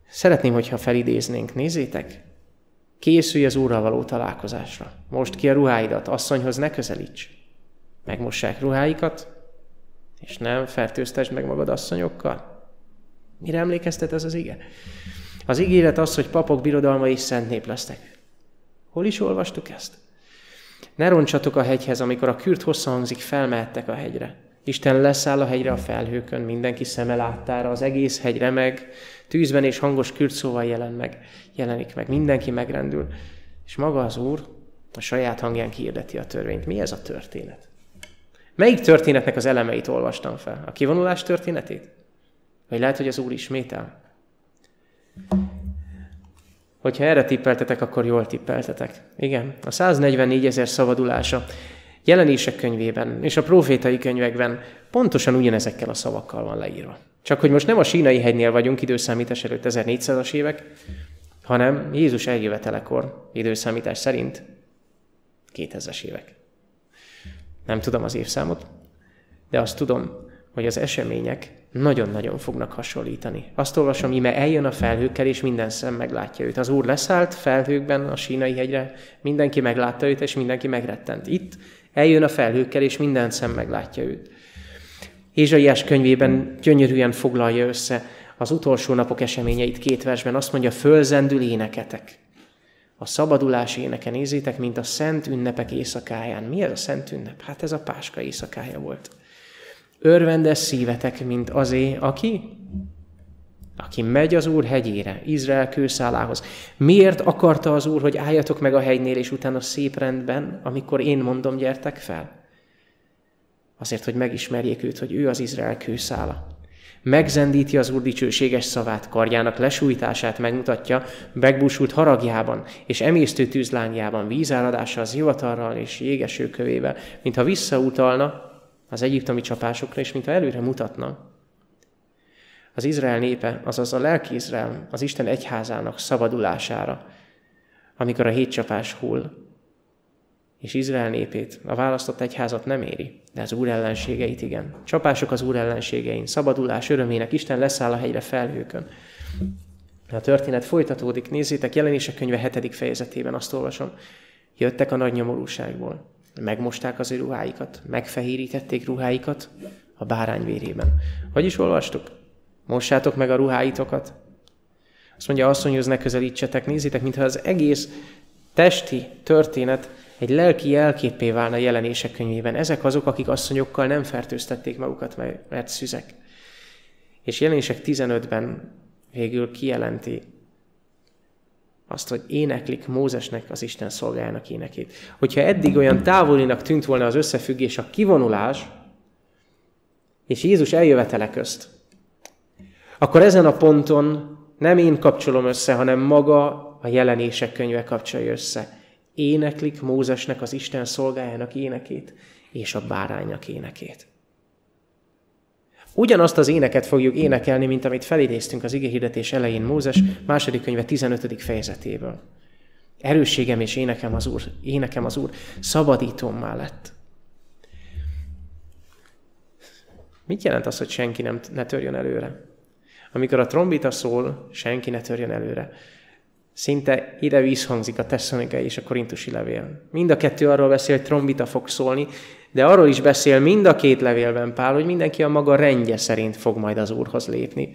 szeretném, hogyha felidéznénk. Nézzétek! Készülj az Úrral való találkozásra. Most ki a ruháidat, asszonyhoz ne közelíts. Megmossák ruháikat, és nem fertőztesd meg magad asszonyokkal. Mire emlékeztet ez az ige? Az ígéret az, hogy papok birodalma és szent nép lesztek. Hol is olvastuk ezt? Ne roncsatok a hegyhez, amikor a kürt hosszan hangzik, felmehettek a hegyre. Isten leszáll a hegyre a felhőkön, mindenki szeme láttára, az egész hegy remeg, tűzben és hangos kürt szóval jelen meg, jelenik meg, mindenki megrendül, és maga az Úr a saját hangján kiirdeti a törvényt. Mi ez a történet? Melyik történetnek az elemeit olvastam fel? A kivonulás történetét? Vagy lehet, hogy az Úr ismétel? Hogyha erre tippeltetek, akkor jól tippeltetek. Igen, a 144 ezer szabadulása jelenések könyvében és a profétai könyvekben pontosan ugyanezekkel a szavakkal van leírva. Csak hogy most nem a sínai hegynél vagyunk időszámítás előtt 1400-as évek, hanem Jézus eljövetelekor időszámítás szerint 2000-es évek. Nem tudom az évszámot, de azt tudom, hogy az események nagyon-nagyon fognak hasonlítani. Azt olvasom, íme eljön a felhőkkel, és minden szem meglátja őt. Az Úr leszállt felhőkben a sínai hegyre, mindenki meglátta őt, és mindenki megrettent. Itt eljön a felhőkkel, és minden szem meglátja őt. Ézsaiás könyvében gyönyörűen foglalja össze az utolsó napok eseményeit két versben. Azt mondja, fölzendül éneketek. A szabadulás éneke nézzétek, mint a szent ünnepek éjszakáján. Mi ez a szent ünnep? Hát ez a páska éjszakája volt. Örvendes szívetek, mint azé, aki? Aki megy az Úr hegyére, Izrael kőszálához. Miért akarta az Úr, hogy álljatok meg a hegynél, és utána szép rendben, amikor én mondom, gyertek fel? Azért, hogy megismerjék őt, hogy ő az Izrael kőszála. Megzendíti az Úr dicsőséges szavát, karjának lesújtását megmutatja, megbúsult haragjában és emésztő tűzlángjában, vízáradással, zivatarral és jégesőkövével, mintha visszautalna az egyiptomi csapásokra, és mintha előre mutatna. Az Izrael népe, azaz a lelki Izrael, az Isten egyházának szabadulására, amikor a hét csapás hull, és Izrael népét, a választott egyházat nem éri, de az úr ellenségeit igen. Csapások az úr ellenségein, szabadulás örömének, Isten leszáll a hegyre felhőkön. A történet folytatódik, nézzétek, jelenések könyve hetedik fejezetében azt olvasom. Jöttek a nagy nyomorúságból, megmosták az ő ruháikat, megfehérítették ruháikat a bárány vérében. Hogy is olvastuk? Mossátok meg a ruháitokat. Azt mondja, asszonyhoz ne közelítsetek, nézzétek, mintha az egész testi történet egy lelki jelképé válna jelenések könyvében. Ezek azok, akik asszonyokkal nem fertőztették magukat, mert szüzek. És jelenések 15-ben végül kijelenti azt, hogy éneklik Mózesnek az Isten szolgájának énekét. Hogyha eddig olyan távolinak tűnt volna az összefüggés, a kivonulás és Jézus eljövetele közt, akkor ezen a ponton nem én kapcsolom össze, hanem maga a jelenések könyve kapcsolja össze éneklik Mózesnek az Isten szolgájának énekét és a báránynak énekét. Ugyanazt az éneket fogjuk énekelni, mint amit felidéztünk az igéhirdetés elején Mózes második könyve 15. fejezetéből. Erősségem és énekem az Úr, énekem az Úr, szabadítom lett. Mit jelent az, hogy senki nem, ne törjön előre? Amikor a trombita szól, senki ne törjön előre. Szinte ide visszhangzik a tesszonikai és a korintusi levél. Mind a kettő arról beszél, hogy trombita fog szólni, de arról is beszél mind a két levélben Pál, hogy mindenki a maga rendje szerint fog majd az Úrhoz lépni.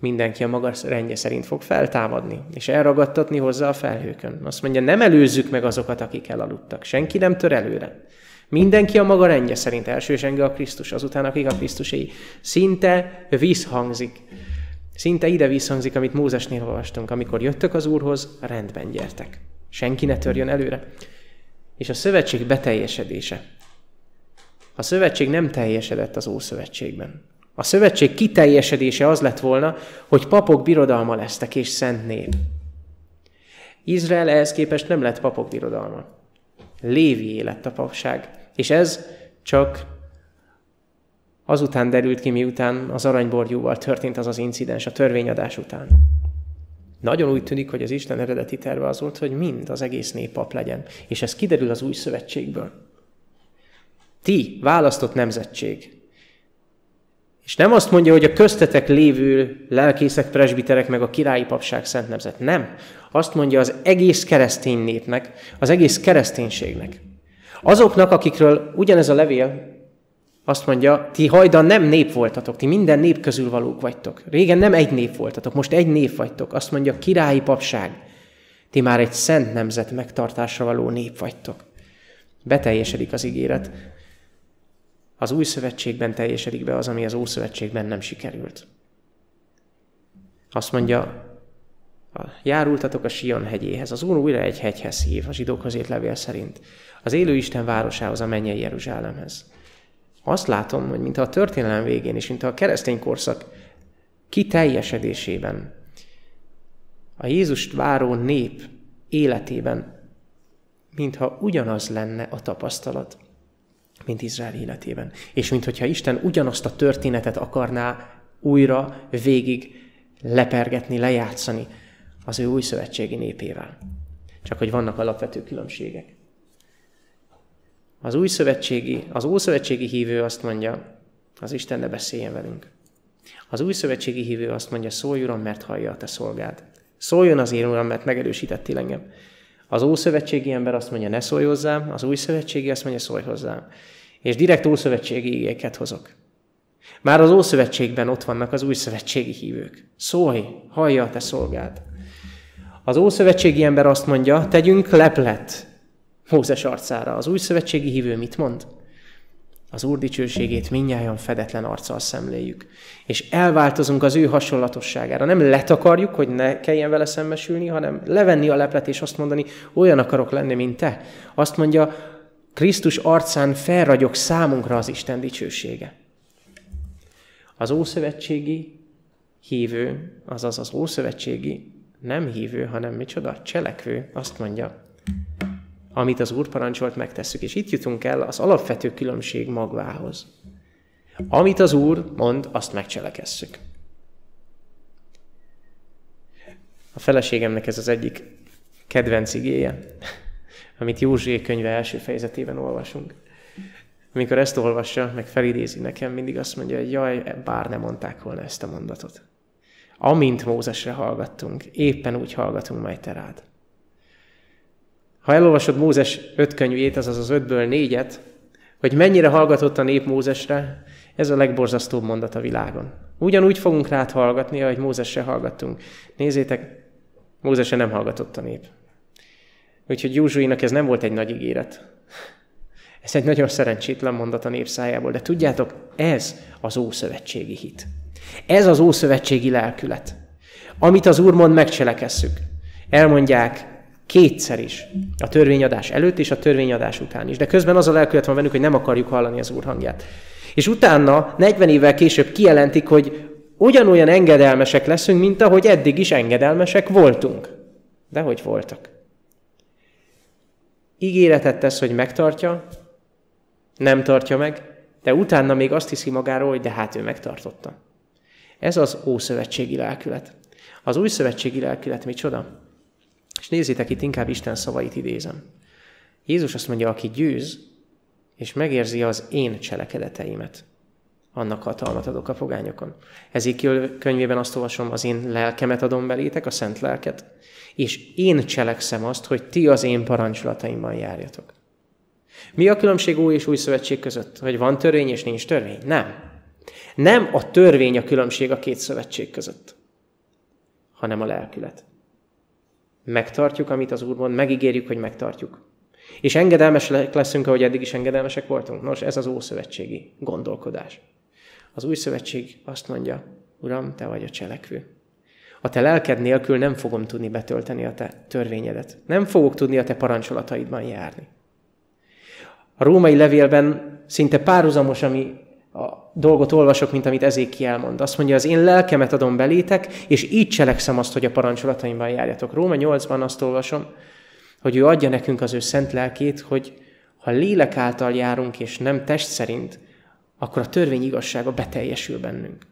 Mindenki a maga rendje szerint fog feltámadni, és elragadtatni hozzá a felhőkön. Azt mondja, nem előzzük meg azokat, akik elaludtak. Senki nem tör előre. Mindenki a maga rendje szerint első zsenge a Krisztus, azután akik a Krisztusé. Szinte visszhangzik. Szinte ide visszhangzik, amit Mózesnél olvastunk. Amikor jöttök az Úrhoz, rendben gyertek. Senki ne törjön előre. És a szövetség beteljesedése. A szövetség nem teljesedett az Ószövetségben. A szövetség kiteljesedése az lett volna, hogy papok birodalma lesztek és szent nép. Izrael ehhez képest nem lett papok birodalma. Lévi lett a papság. És ez csak azután derült ki, miután az aranyborjúval történt az az incidens a törvényadás után. Nagyon úgy tűnik, hogy az Isten eredeti terve az volt, hogy mind az egész nép pap legyen. És ez kiderül az új szövetségből. Ti, választott nemzetség. És nem azt mondja, hogy a köztetek lévő lelkészek, presbiterek, meg a királyi papság szent nemzet. Nem. Azt mondja az egész keresztény népnek, az egész kereszténységnek. Azoknak, akikről ugyanez a levél azt mondja, ti hajdan nem nép voltatok, ti minden nép közül valók vagytok. Régen nem egy nép voltatok, most egy nép vagytok. Azt mondja, királyi papság. Ti már egy szent nemzet megtartásra való nép vagytok. Beteljesedik az ígéret. Az új szövetségben teljesedik be az, ami az ószövetségben nem sikerült. Azt mondja, járultatok a Sion hegyéhez. Az Úr újra egy hegyhez hív, a zsidókhoz ért levél szerint. Az élő Isten városához, a mennyei Jeruzsálemhez. Azt látom, hogy mintha a történelem végén is, mintha a keresztény korszak kiteljesedésében, a Jézust váró nép életében, mintha ugyanaz lenne a tapasztalat, mint Izrael életében. És mintha Isten ugyanazt a történetet akarná újra végig lepergetni, lejátszani az ő új szövetségi népével. Csak hogy vannak alapvető különbségek. Az új szövetségi, az ószövetségi hívő azt mondja, az Isten ne beszéljen velünk. Az új szövetségi hívő azt mondja, szólj Uram, mert hallja a te szolgád. Szóljon az én Uram, mert megerősítettél engem. Az ószövetségi ember azt mondja, ne szólj hozzám, az új szövetségi azt mondja, szólj hozzám. És direkt ószövetségi igéket hozok. Már az Ószövetségben ott vannak az új szövetségi hívők. Szólj, hallja a te szolgád. Az Ószövetségi ember azt mondja, tegyünk leplet Mózes arcára. Az új szövetségi hívő mit mond? Az Úr dicsőségét minnyáján fedetlen arccal szemléljük. És elváltozunk az ő hasonlatosságára. Nem letakarjuk, hogy ne kelljen vele szembesülni, hanem levenni a leplet és azt mondani, olyan akarok lenni, mint te. Azt mondja, Krisztus arcán felragyog számunkra az Isten dicsősége. Az ószövetségi hívő, azaz az ószövetségi nem hívő, hanem micsoda, cselekvő, azt mondja, amit az Úr parancsolt, megtesszük. És itt jutunk el az alapvető különbség magvához. Amit az Úr mond, azt megcselekesszük. A feleségemnek ez az egyik kedvenc igéje, amit Józsué könyve első fejezetében olvasunk. Amikor ezt olvassa, meg felidézi nekem, mindig azt mondja, hogy jaj, bár nem mondták volna ezt a mondatot. Amint Mózesre hallgattunk, éppen úgy hallgatunk majd te rád. Ha elolvasod Mózes öt könyvét, azaz az ötből négyet, hogy mennyire hallgatott a nép Mózesre, ez a legborzasztóbb mondat a világon. Ugyanúgy fogunk rád hallgatni, ahogy Mózesre hallgattunk. Nézzétek, Mózesre nem hallgatott a nép. Úgyhogy Józsuinak ez nem volt egy nagy ígéret. Ez egy nagyon szerencsétlen mondat a nép szájából, de tudjátok, ez az ószövetségi hit. Ez az ószövetségi lelkület. Amit az Úr mond, megcselekesszük. Elmondják Kétszer is. A törvényadás előtt és a törvényadás után is. De közben az a lelkület van bennük, hogy nem akarjuk hallani az Úr hangját. És utána, 40 évvel később kijelentik, hogy ugyanolyan engedelmesek leszünk, mint ahogy eddig is engedelmesek voltunk. De hogy voltak? Ígéretet tesz, hogy megtartja, nem tartja meg, de utána még azt hiszi magáról, hogy de hát ő megtartotta. Ez az ószövetségi lelkület. Az új szövetségi lelkület micsoda? És nézzétek, itt inkább Isten szavait idézem. Jézus azt mondja, aki győz, és megérzi az én cselekedeteimet, annak hatalmat adok a pogányokon. Ezékiel könyvében azt olvasom, az én lelkemet adom belétek, a szent lelket, és én cselekszem azt, hogy ti az én parancsolataimban járjatok. Mi a különbség új és új szövetség között? Hogy van törvény és nincs törvény? Nem. Nem a törvény a különbség a két szövetség között, hanem a lelkület megtartjuk, amit az Úr mond, megígérjük, hogy megtartjuk. És engedelmesek leszünk, ahogy eddig is engedelmesek voltunk. Nos, ez az ószövetségi gondolkodás. Az új szövetség azt mondja, Uram, te vagy a cselekvő. A te lelked nélkül nem fogom tudni betölteni a te törvényedet. Nem fogok tudni a te parancsolataidban járni. A római levélben szinte párhuzamos, ami a dolgot olvasok, mint amit Ezékiel mond. Azt mondja, az én lelkemet adom belétek, és így cselekszem azt, hogy a parancsolataimban járjatok. Róma 8-ban azt olvasom, hogy ő adja nekünk az ő szent lelkét, hogy ha lélek által járunk, és nem test szerint, akkor a törvény igazsága beteljesül bennünk.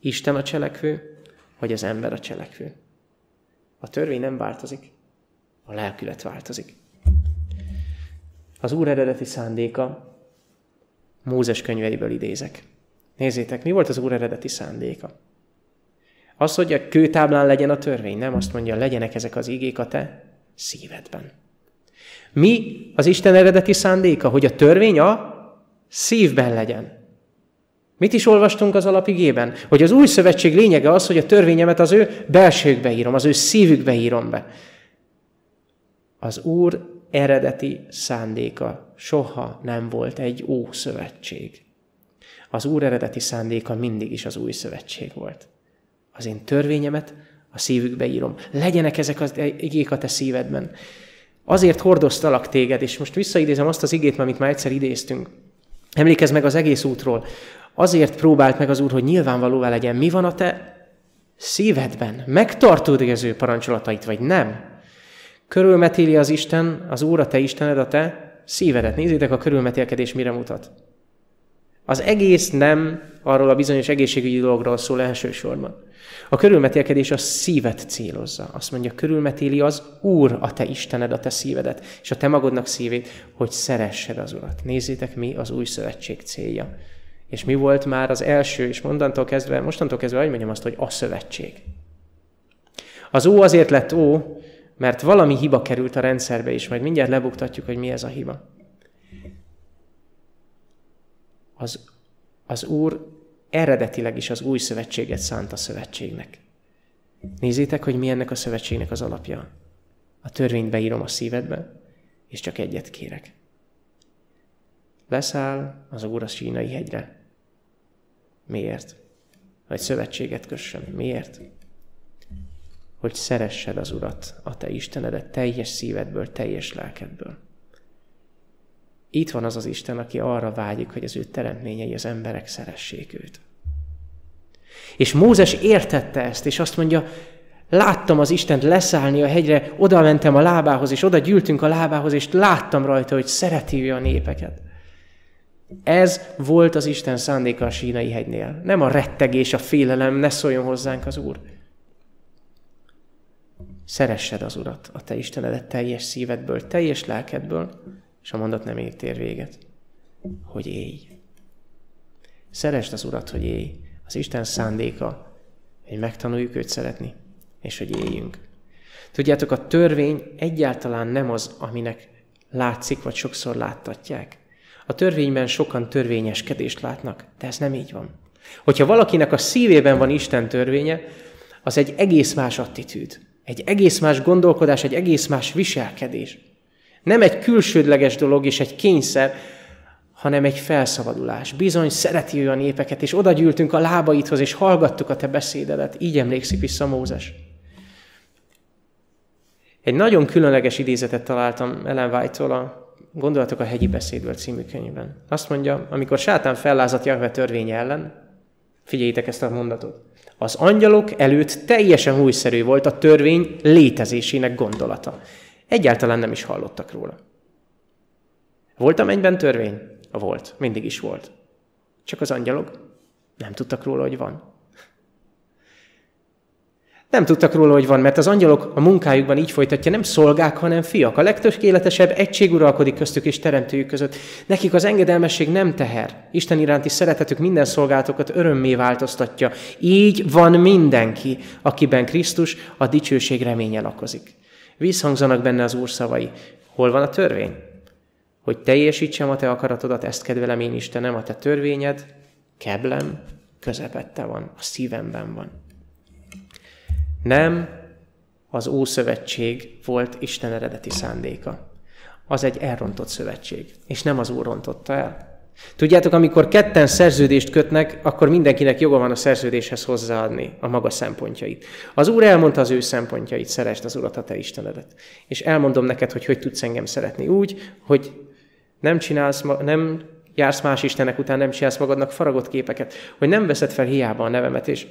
Isten a cselekvő, vagy az ember a cselekvő. A törvény nem változik, a lelkület változik. Az Úr eredeti szándéka Mózes könyveiből idézek. Nézzétek, mi volt az Úr eredeti szándéka? Az, hogy a kőtáblán legyen a törvény, nem azt mondja, legyenek ezek az igék a te szívedben. Mi az Isten eredeti szándéka? Hogy a törvény a szívben legyen. Mit is olvastunk az alapigében? Hogy az új szövetség lényege az, hogy a törvényemet az ő belsőkbe írom, az ő szívükbe írom be. Az Úr eredeti szándéka soha nem volt egy ószövetség. Az Úr eredeti szándéka mindig is az új szövetség volt. Az én törvényemet a szívükbe írom. Legyenek ezek az igék a te szívedben. Azért hordoztalak téged, és most visszaidézem azt az igét, amit már egyszer idéztünk. Emlékezz meg az egész útról. Azért próbált meg az Úr, hogy nyilvánvalóvá legyen, mi van a te szívedben. Megtartod az ő parancsolatait, vagy nem? Körülmetéli az Isten, az Úr, a te Istened, a te szívedet. Nézzétek, a körülmetélkedés mire mutat. Az egész nem arról a bizonyos egészségügyi dologról szól elsősorban. A körülmetélkedés a szívet célozza. Azt mondja, körülmetéli az Úr a te Istened, a te szívedet, és a te magodnak szívét, hogy szeressed az Urat. Nézzétek, mi az új szövetség célja. És mi volt már az első, és mondantól kezdve, mostantól kezdve, hogy mondjam azt, hogy a szövetség. Az ó azért lett ó, mert valami hiba került a rendszerbe is, majd mindjárt lebuktatjuk, hogy mi ez a hiba. Az, az Úr eredetileg is az új szövetséget szánt a szövetségnek. Nézzétek, hogy mi ennek a szövetségnek az alapja. A törvényt beírom a szívedbe, és csak egyet kérek. Leszáll az Úr a sínai hegyre. Miért? Vagy szövetséget kössön. Miért? Hogy szeressed az Urat, a te Istenedet teljes szívedből, teljes lelkedből. Itt van az az Isten, aki arra vágyik, hogy az ő teremtményei, az emberek szeressék őt. És Mózes értette ezt, és azt mondja, láttam az Istent leszállni a hegyre, oda mentem a lábához, és oda gyűltünk a lábához, és láttam rajta, hogy szereti ő a népeket. Ez volt az Isten szándéka a sínai hegynél. Nem a rettegés, a félelem, ne szóljon hozzánk az Úr, Szeressed az Urat, a te Istenedet teljes szívedből, teljes lelkedből, és a mondat nem ér véget, hogy élj. Szeresd az Urat, hogy élj. Az Isten szándéka, hogy megtanuljuk őt szeretni, és hogy éljünk. Tudjátok, a törvény egyáltalán nem az, aminek látszik, vagy sokszor láttatják. A törvényben sokan törvényeskedést látnak, de ez nem így van. Hogyha valakinek a szívében van Isten törvénye, az egy egész más attitűd. Egy egész más gondolkodás, egy egész más viselkedés. Nem egy külsődleges dolog és egy kényszer, hanem egy felszabadulás. Bizony szereti a népeket, és oda gyűltünk a lábaidhoz, és hallgattuk a te beszédedet. Így emlékszik vissza Mózes. Egy nagyon különleges idézetet találtam Ellen White-tól a Gondolatok a hegyi beszédből című könyvben. Azt mondja, amikor sátán fellázadt Jahve törvénye ellen, figyeljétek ezt a mondatot, az angyalok előtt teljesen újszerű volt a törvény létezésének gondolata. Egyáltalán nem is hallottak róla. Volt a mennyben törvény? Volt, mindig is volt. Csak az angyalok nem tudtak róla, hogy van. Nem tudtak róla, hogy van, mert az angyalok a munkájukban így folytatja, nem szolgák, hanem fiak. A legtökéletesebb egység uralkodik köztük és teremtőjük között. Nekik az engedelmesség nem teher. Isten iránti szeretetük minden szolgálatokat örömmé változtatja. Így van mindenki, akiben Krisztus a dicsőség reménye lakozik. Visszhangzanak benne az Úr szavai. Hol van a törvény? Hogy teljesítsem a te akaratodat, ezt kedvelem én Istenem, a te törvényed, keblem, közepette van, a szívemben van. Nem az Ószövetség volt Isten eredeti szándéka. az egy elrontott szövetség, és nem az Úr rontotta el. Tudjátok, amikor ketten szerződést kötnek, akkor mindenkinek joga van a szerződéshez hozzáadni a maga szempontjait. Az Úr elmondta az ő szempontjait, szeresd az Urat, a te Istenedet. És elmondom neked, hogy hogy tudsz engem szeretni. Úgy, hogy nem csinálsz, nem jársz más istenek után, nem csinálsz magadnak faragott képeket, hogy nem veszed fel hiába a nevemet, és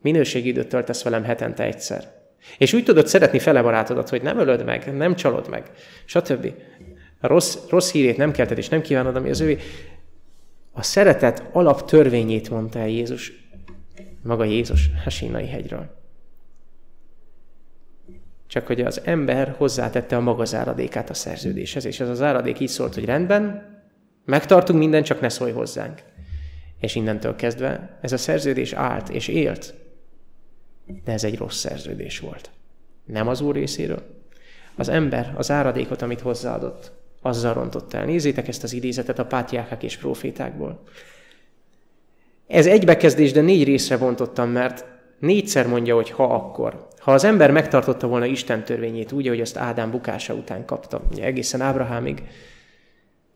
minőségi időt töltesz velem hetente egyszer. És úgy tudod szeretni fele barátodat, hogy nem ölöd meg, nem csalod meg, stb. A rossz, rossz hírét nem kelted, és nem kívánod, ami az ővé. A szeretet alaptörvényét mondta el Jézus, maga Jézus a sínai hegyről. Csak hogy az ember hozzátette a maga záradékát a szerződéshez, és ez az záradék így szólt, hogy rendben, megtartunk mindent, csak ne szólj hozzánk. És innentől kezdve ez a szerződés állt és élt, de ez egy rossz szerződés volt. Nem az Úr részéről. Az ember az áradékot, amit hozzáadott, azzal rontott el. Nézzétek ezt az idézetet a pátiákák és profétákból. Ez egybekezdés, de négy részre bontottam, mert négyszer mondja, hogy ha akkor. Ha az ember megtartotta volna Isten törvényét úgy, ahogy azt Ádám bukása után kapta, ugye egészen Ábrahámig,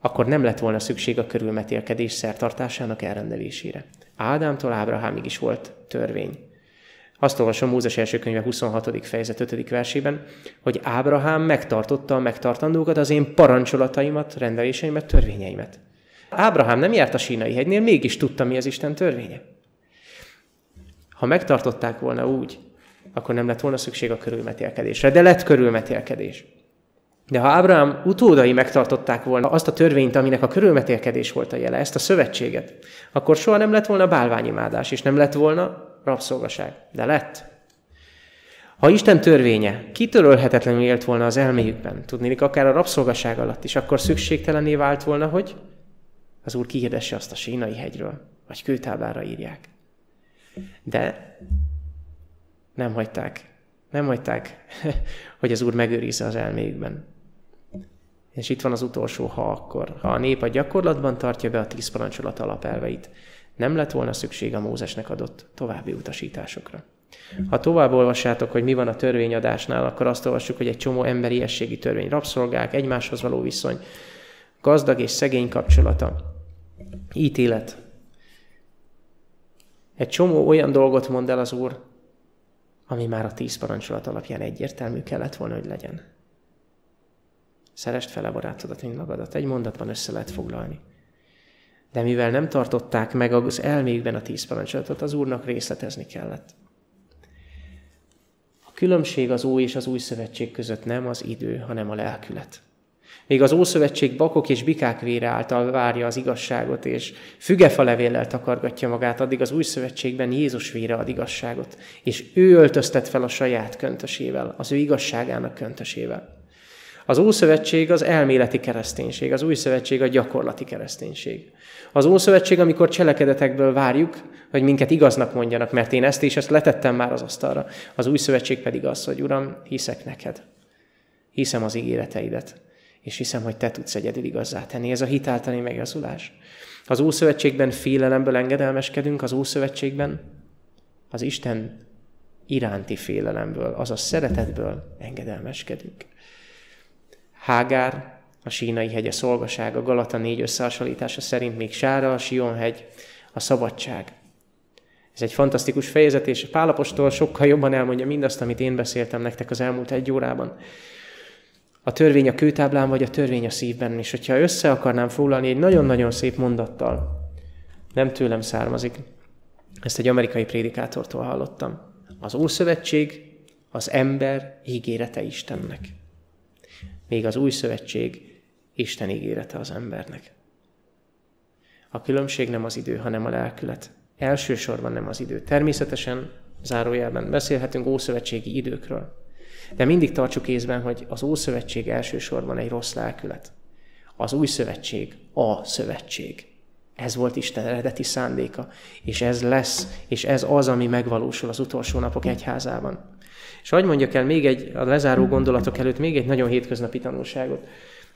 akkor nem lett volna szükség a körülmetélkedés szertartásának elrendelésére. Ádámtól Ábrahámig is volt törvény. Azt olvasom Mózes első könyve 26. fejezet 5. versében, hogy Ábrahám megtartotta a megtartandókat, az én parancsolataimat, rendeléseimet, törvényeimet. Ábrahám nem járt a sínai hegynél, mégis tudta, mi az Isten törvénye. Ha megtartották volna úgy, akkor nem lett volna szükség a körülmetélkedésre, de lett körülmetélkedés. De ha Ábrahám utódai megtartották volna azt a törvényt, aminek a körülmetélkedés volt a jele, ezt a szövetséget, akkor soha nem lett volna bálványimádás, és nem lett volna rabszolgaság. De lett. Ha Isten törvénye kitörölhetetlenül élt volna az elméjükben, tudnék akár a rabszolgaság alatt is, akkor szükségtelené vált volna, hogy az Úr kihirdesse azt a sínai hegyről, vagy kőtáblára írják. De nem hagyták, nem hagyták, hogy az Úr megőrizze az elméjükben. És itt van az utolsó ha akkor. Ha a nép a gyakorlatban tartja be a tíz parancsolat alapelveit, nem lett volna szükség a Mózesnek adott további utasításokra. Ha tovább olvassátok, hogy mi van a törvényadásnál, akkor azt olvassuk, hogy egy csomó emberiességi törvény, rabszolgák, egymáshoz való viszony, gazdag és szegény kapcsolata, ítélet. Egy csomó olyan dolgot mond el az Úr, ami már a tíz parancsolat alapján egyértelmű kellett volna, hogy legyen. Szerest fele barátodat, mint magadat. Egy mondatban össze lehet foglalni. De mivel nem tartották meg az elméjükben a tíz parancsolatot, az Úrnak részletezni kellett. A különbség az új és az új szövetség között nem az idő, hanem a lelkület. Még az Ószövetség bakok és bikák vére által várja az igazságot, és fügefa levéllel takargatja magát, addig az új szövetségben Jézus vére ad igazságot, és ő öltöztet fel a saját köntösével, az ő igazságának köntösével. Az Ószövetség az elméleti kereszténység, az Új Szövetség a gyakorlati kereszténység. Az Ószövetség, amikor cselekedetekből várjuk, hogy minket igaznak mondjanak, mert én ezt és ezt letettem már az asztalra. Az Új Szövetség pedig az, hogy Uram, hiszek neked. Hiszem az ígéreteidet, és hiszem, hogy te tudsz egyedül igazzá tenni. Ez a hitáltani megazulás. Az Ószövetségben félelemből engedelmeskedünk, az Ószövetségben az Isten iránti félelemből, azaz szeretetből engedelmeskedünk. Hágár, a sínai hegye szolgasága, Galata négy összehasonlítása szerint még Sára, a Sion hegy, a szabadság. Ez egy fantasztikus fejezet, és Pálapostól sokkal jobban elmondja mindazt, amit én beszéltem nektek az elmúlt egy órában. A törvény a kőtáblán, vagy a törvény a szívben. És hogyha össze akarnám foglalni egy nagyon-nagyon szép mondattal, nem tőlem származik, ezt egy amerikai prédikátortól hallottam. Az Ószövetség az ember ígérete Istennek még az új szövetség Isten ígérete az embernek. A különbség nem az idő, hanem a lelkület. Elsősorban nem az idő. Természetesen, zárójelben beszélhetünk ószövetségi időkről. De mindig tartsuk észben, hogy az Ószövetség elsősorban egy rossz lelkület. Az Új Szövetség a szövetség. Ez volt Isten eredeti szándéka, és ez lesz, és ez az, ami megvalósul az utolsó napok egyházában. És hogy mondjak el még egy, a lezáró gondolatok előtt még egy nagyon hétköznapi tanulságot.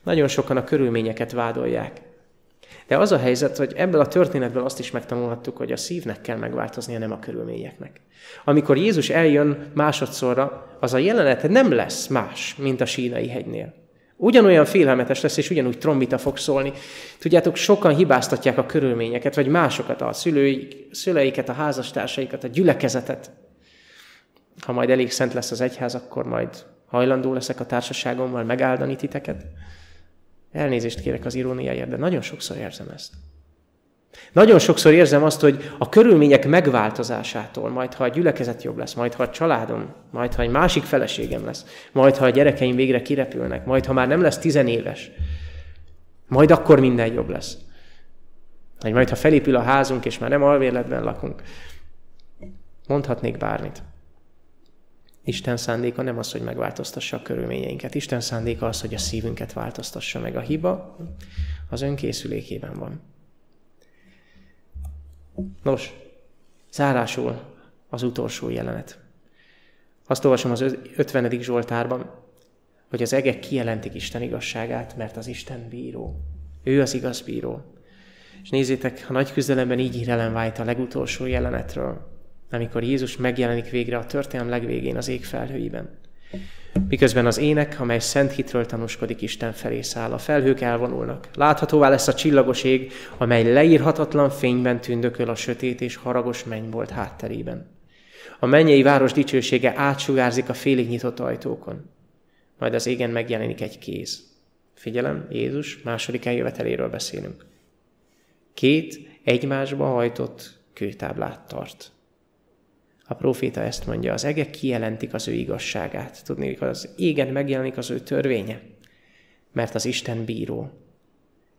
Nagyon sokan a körülményeket vádolják. De az a helyzet, hogy ebből a történetből azt is megtanulhattuk, hogy a szívnek kell megváltoznia, nem a körülményeknek. Amikor Jézus eljön másodszorra, az a jelenet nem lesz más, mint a sínai hegynél. Ugyanolyan félelmetes lesz, és ugyanúgy trombita fog szólni. Tudjátok, sokan hibáztatják a körülményeket, vagy másokat, a szülőik, szüleiket, a házastársaikat, a gyülekezetet. Ha majd elég szent lesz az egyház, akkor majd hajlandó leszek a társaságommal megáldani titeket. Elnézést kérek az iróniáért, de nagyon sokszor érzem ezt. Nagyon sokszor érzem azt, hogy a körülmények megváltozásától, majd ha a gyülekezet jobb lesz, majd ha a családom, majd ha egy másik feleségem lesz, majd ha a gyerekeim végre kirepülnek, majd ha már nem lesz tizenéves, majd akkor minden jobb lesz. Vagy majd ha felépül a házunk, és már nem alvérletben lakunk. Mondhatnék bármit. Isten szándéka nem az, hogy megváltoztassa a körülményeinket. Isten szándéka az, hogy a szívünket változtassa meg. A hiba az önkészülékében van. Nos, zárásul az utolsó jelenet. Azt olvasom az 50. Zsoltárban, hogy az egek kijelentik Isten igazságát, mert az Isten bíró. Ő az igaz bíró. És nézzétek, a nagy küzdelemben így ír White a legutolsó jelenetről, amikor Jézus megjelenik végre a történelem legvégén az ég felhőiben. Miközben az ének, amely szent hitről tanúskodik, Isten felé száll, a felhők elvonulnak. Láthatóvá lesz a csillagos ég, amely leírhatatlan fényben tündököl a sötét és haragos mennybolt hátterében. A mennyei város dicsősége átsugárzik a félig nyitott ajtókon. Majd az égen megjelenik egy kéz. Figyelem, Jézus második eljöveteléről beszélünk. Két egymásba hajtott kőtáblát tart. A proféta ezt mondja, az egek kijelentik az ő igazságát. Tudni, az égen megjelenik az ő törvénye, mert az Isten bíró,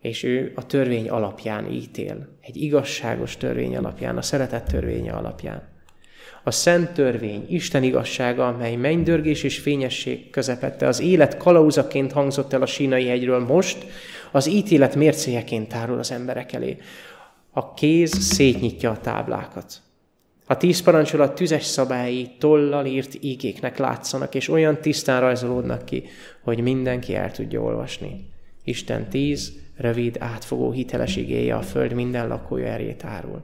és ő a törvény alapján ítél, egy igazságos törvény alapján, a szeretett törvénye alapján. A szent törvény, Isten igazsága, amely mennydörgés és fényesség közepette, az élet kalauzaként hangzott el a sínai hegyről, most az ítélet mércéjeként tárul az emberek elé. A kéz szétnyitja a táblákat. A tíz parancsolat tüzes szabályi tollal írt ígéknek látszanak, és olyan tisztán rajzolódnak ki, hogy mindenki el tudja olvasni. Isten tíz, rövid, átfogó, hiteles igéje a föld minden lakója erét árul.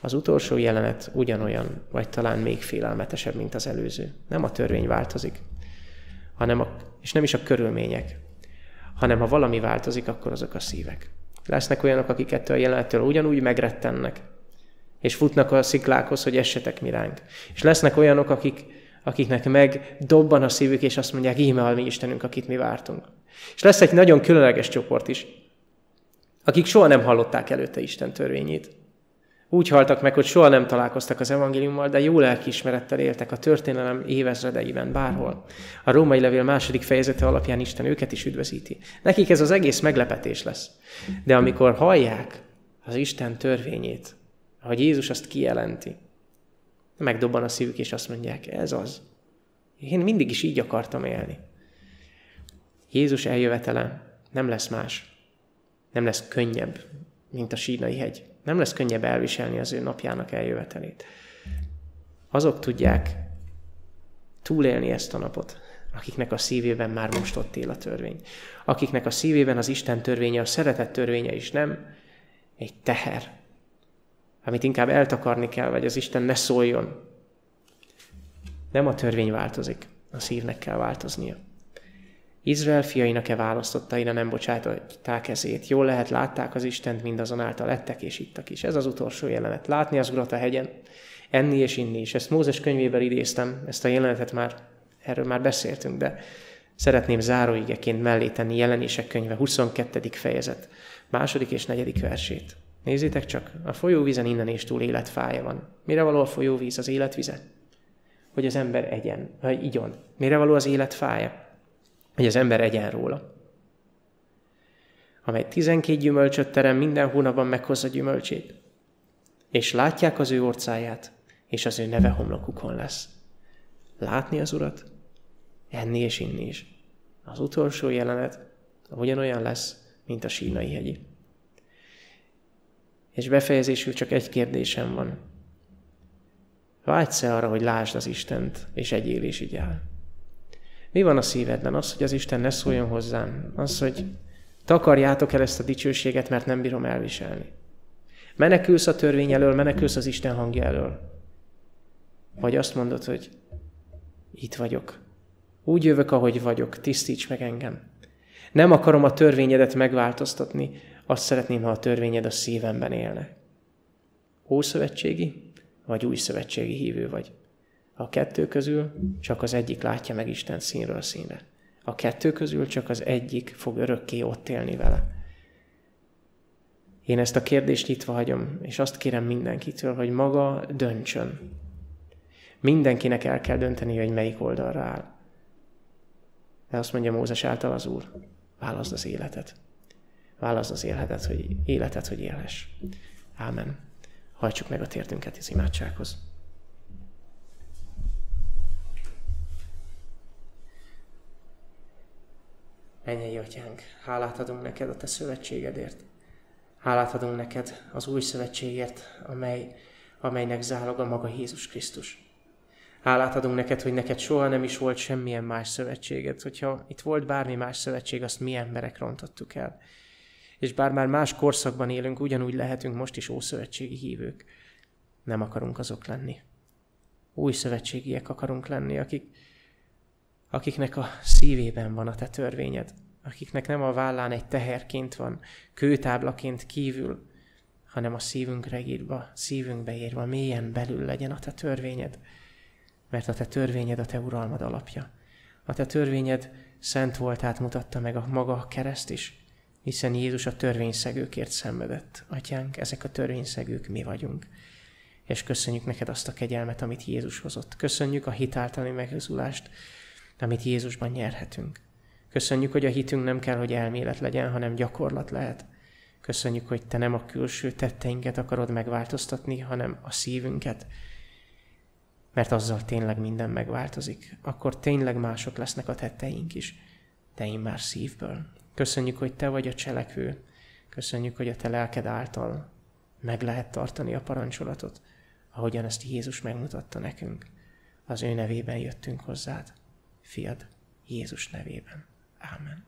Az utolsó jelenet ugyanolyan, vagy talán még félelmetesebb, mint az előző. Nem a törvény változik, hanem a, és nem is a körülmények, hanem ha valami változik, akkor azok a szívek. Lesznek olyanok, akik ettől a jelenettől ugyanúgy megrettennek, és futnak a sziklákhoz, hogy essetek mi ránk. És lesznek olyanok, akik, akiknek meg dobban a szívük, és azt mondják, íme a mi Istenünk, akit mi vártunk. És lesz egy nagyon különleges csoport is, akik soha nem hallották előtte Isten törvényét. Úgy haltak meg, hogy soha nem találkoztak az evangéliummal, de jó lelkiismerettel éltek a történelem évezredeiben, bárhol. A római levél második fejezete alapján Isten őket is üdvözíti. Nekik ez az egész meglepetés lesz. De amikor hallják az Isten törvényét, ahogy Jézus azt kijelenti, megdobban a szívük, és azt mondják, ez az. Én mindig is így akartam élni. Jézus eljövetele nem lesz más. Nem lesz könnyebb, mint a sínai hegy. Nem lesz könnyebb elviselni az ő napjának eljövetelét. Azok tudják túlélni ezt a napot, akiknek a szívében már most ott él a törvény. Akiknek a szívében az Isten törvénye, a szeretet törvénye is nem egy teher, amit inkább eltakarni kell, vagy az Isten ne szóljon. Nem a törvény változik, a szívnek kell változnia. Izrael fiainak-e választottaira nem bocsátották kezét. Jól lehet, látták az Istent, mindazonáltal lettek és ittak is. Ez az utolsó jelenet. Látni az urat a hegyen, enni és inni is. Ezt Mózes könyvében idéztem, ezt a jelenetet már, erről már beszéltünk, de szeretném záróigeként mellé tenni jelenések könyve 22. fejezet, második és negyedik versét. Nézzétek csak, a folyóvízen innen és túl életfája van. Mire való a folyóvíz, az életvize? Hogy az ember egyen, vagy igyon. Mire való az életfája? Hogy az ember egyen róla. Amely tizenkét gyümölcsöt terem, minden hónapban meghozza gyümölcsét. És látják az ő orcáját, és az ő neve homlokukon lesz. Látni az Urat, enni és inni is. Az utolsó jelenet ugyanolyan lesz, mint a sínai hegyi. És befejezésül csak egy kérdésem van. Vágysz-e arra, hogy lásd az Istent, és egyél és igyál? Mi van a szívedben? Az, hogy az Isten ne szóljon hozzám. Az, hogy takarjátok el ezt a dicsőséget, mert nem bírom elviselni. Menekülsz a törvény elől, menekülsz az Isten hangja elől. Vagy azt mondod, hogy itt vagyok, Úgy jövök, ahogy vagyok, tisztíts meg engem. Nem akarom a törvényedet megváltoztatni, azt szeretném, ha a törvényed a szívemben élne. Ószövetségi vagy új szövetségi hívő vagy. A kettő közül csak az egyik látja meg Isten színről színre. A kettő közül csak az egyik fog örökké ott élni vele. Én ezt a kérdést nyitva hagyom, és azt kérem mindenkitől, hogy maga döntsön. Mindenkinek el kell dönteni, hogy melyik oldalra áll. De azt mondja Mózes által az Úr, válaszd az életet. Válaszd az életet, hogy, életet, hogy élhess. Ámen. Hajtsuk meg a térdünket az imádsághoz. Menjél, Atyánk, hálát adunk neked a Te szövetségedért. Hálát adunk neked az új szövetségért, amely, amelynek záloga maga Jézus Krisztus. Hálát adunk neked, hogy neked soha nem is volt semmilyen más szövetséged. Hogyha itt volt bármi más szövetség, azt mi emberek rontottuk el. És bár már más korszakban élünk, ugyanúgy lehetünk most is ószövetségi hívők. Nem akarunk azok lenni. Új szövetségiek akarunk lenni, akik, akiknek a szívében van a te törvényed, akiknek nem a vállán egy teherként van, kőtáblaként kívül, hanem a szívünkre írva, szívünkbe írva, mélyen belül legyen a te törvényed, mert a te törvényed a te uralmad alapja. A te törvényed szent voltát mutatta meg a maga a kereszt is, hiszen Jézus a törvényszegőkért szenvedett. Atyánk, ezek a törvényszegők mi vagyunk. És köszönjük neked azt a kegyelmet, amit Jézus hozott. Köszönjük a hitáltani megözulást, amit Jézusban nyerhetünk. Köszönjük, hogy a hitünk nem kell, hogy elmélet legyen, hanem gyakorlat lehet. Köszönjük, hogy te nem a külső tetteinket akarod megváltoztatni, hanem a szívünket, mert azzal tényleg minden megváltozik. Akkor tényleg mások lesznek a tetteink is, de én már szívből. Köszönjük, hogy te vagy a cselekvő. Köszönjük, hogy a te lelked által meg lehet tartani a parancsolatot, ahogyan ezt Jézus megmutatta nekünk. Az ő nevében jöttünk hozzád fiad Jézus nevében. Amen.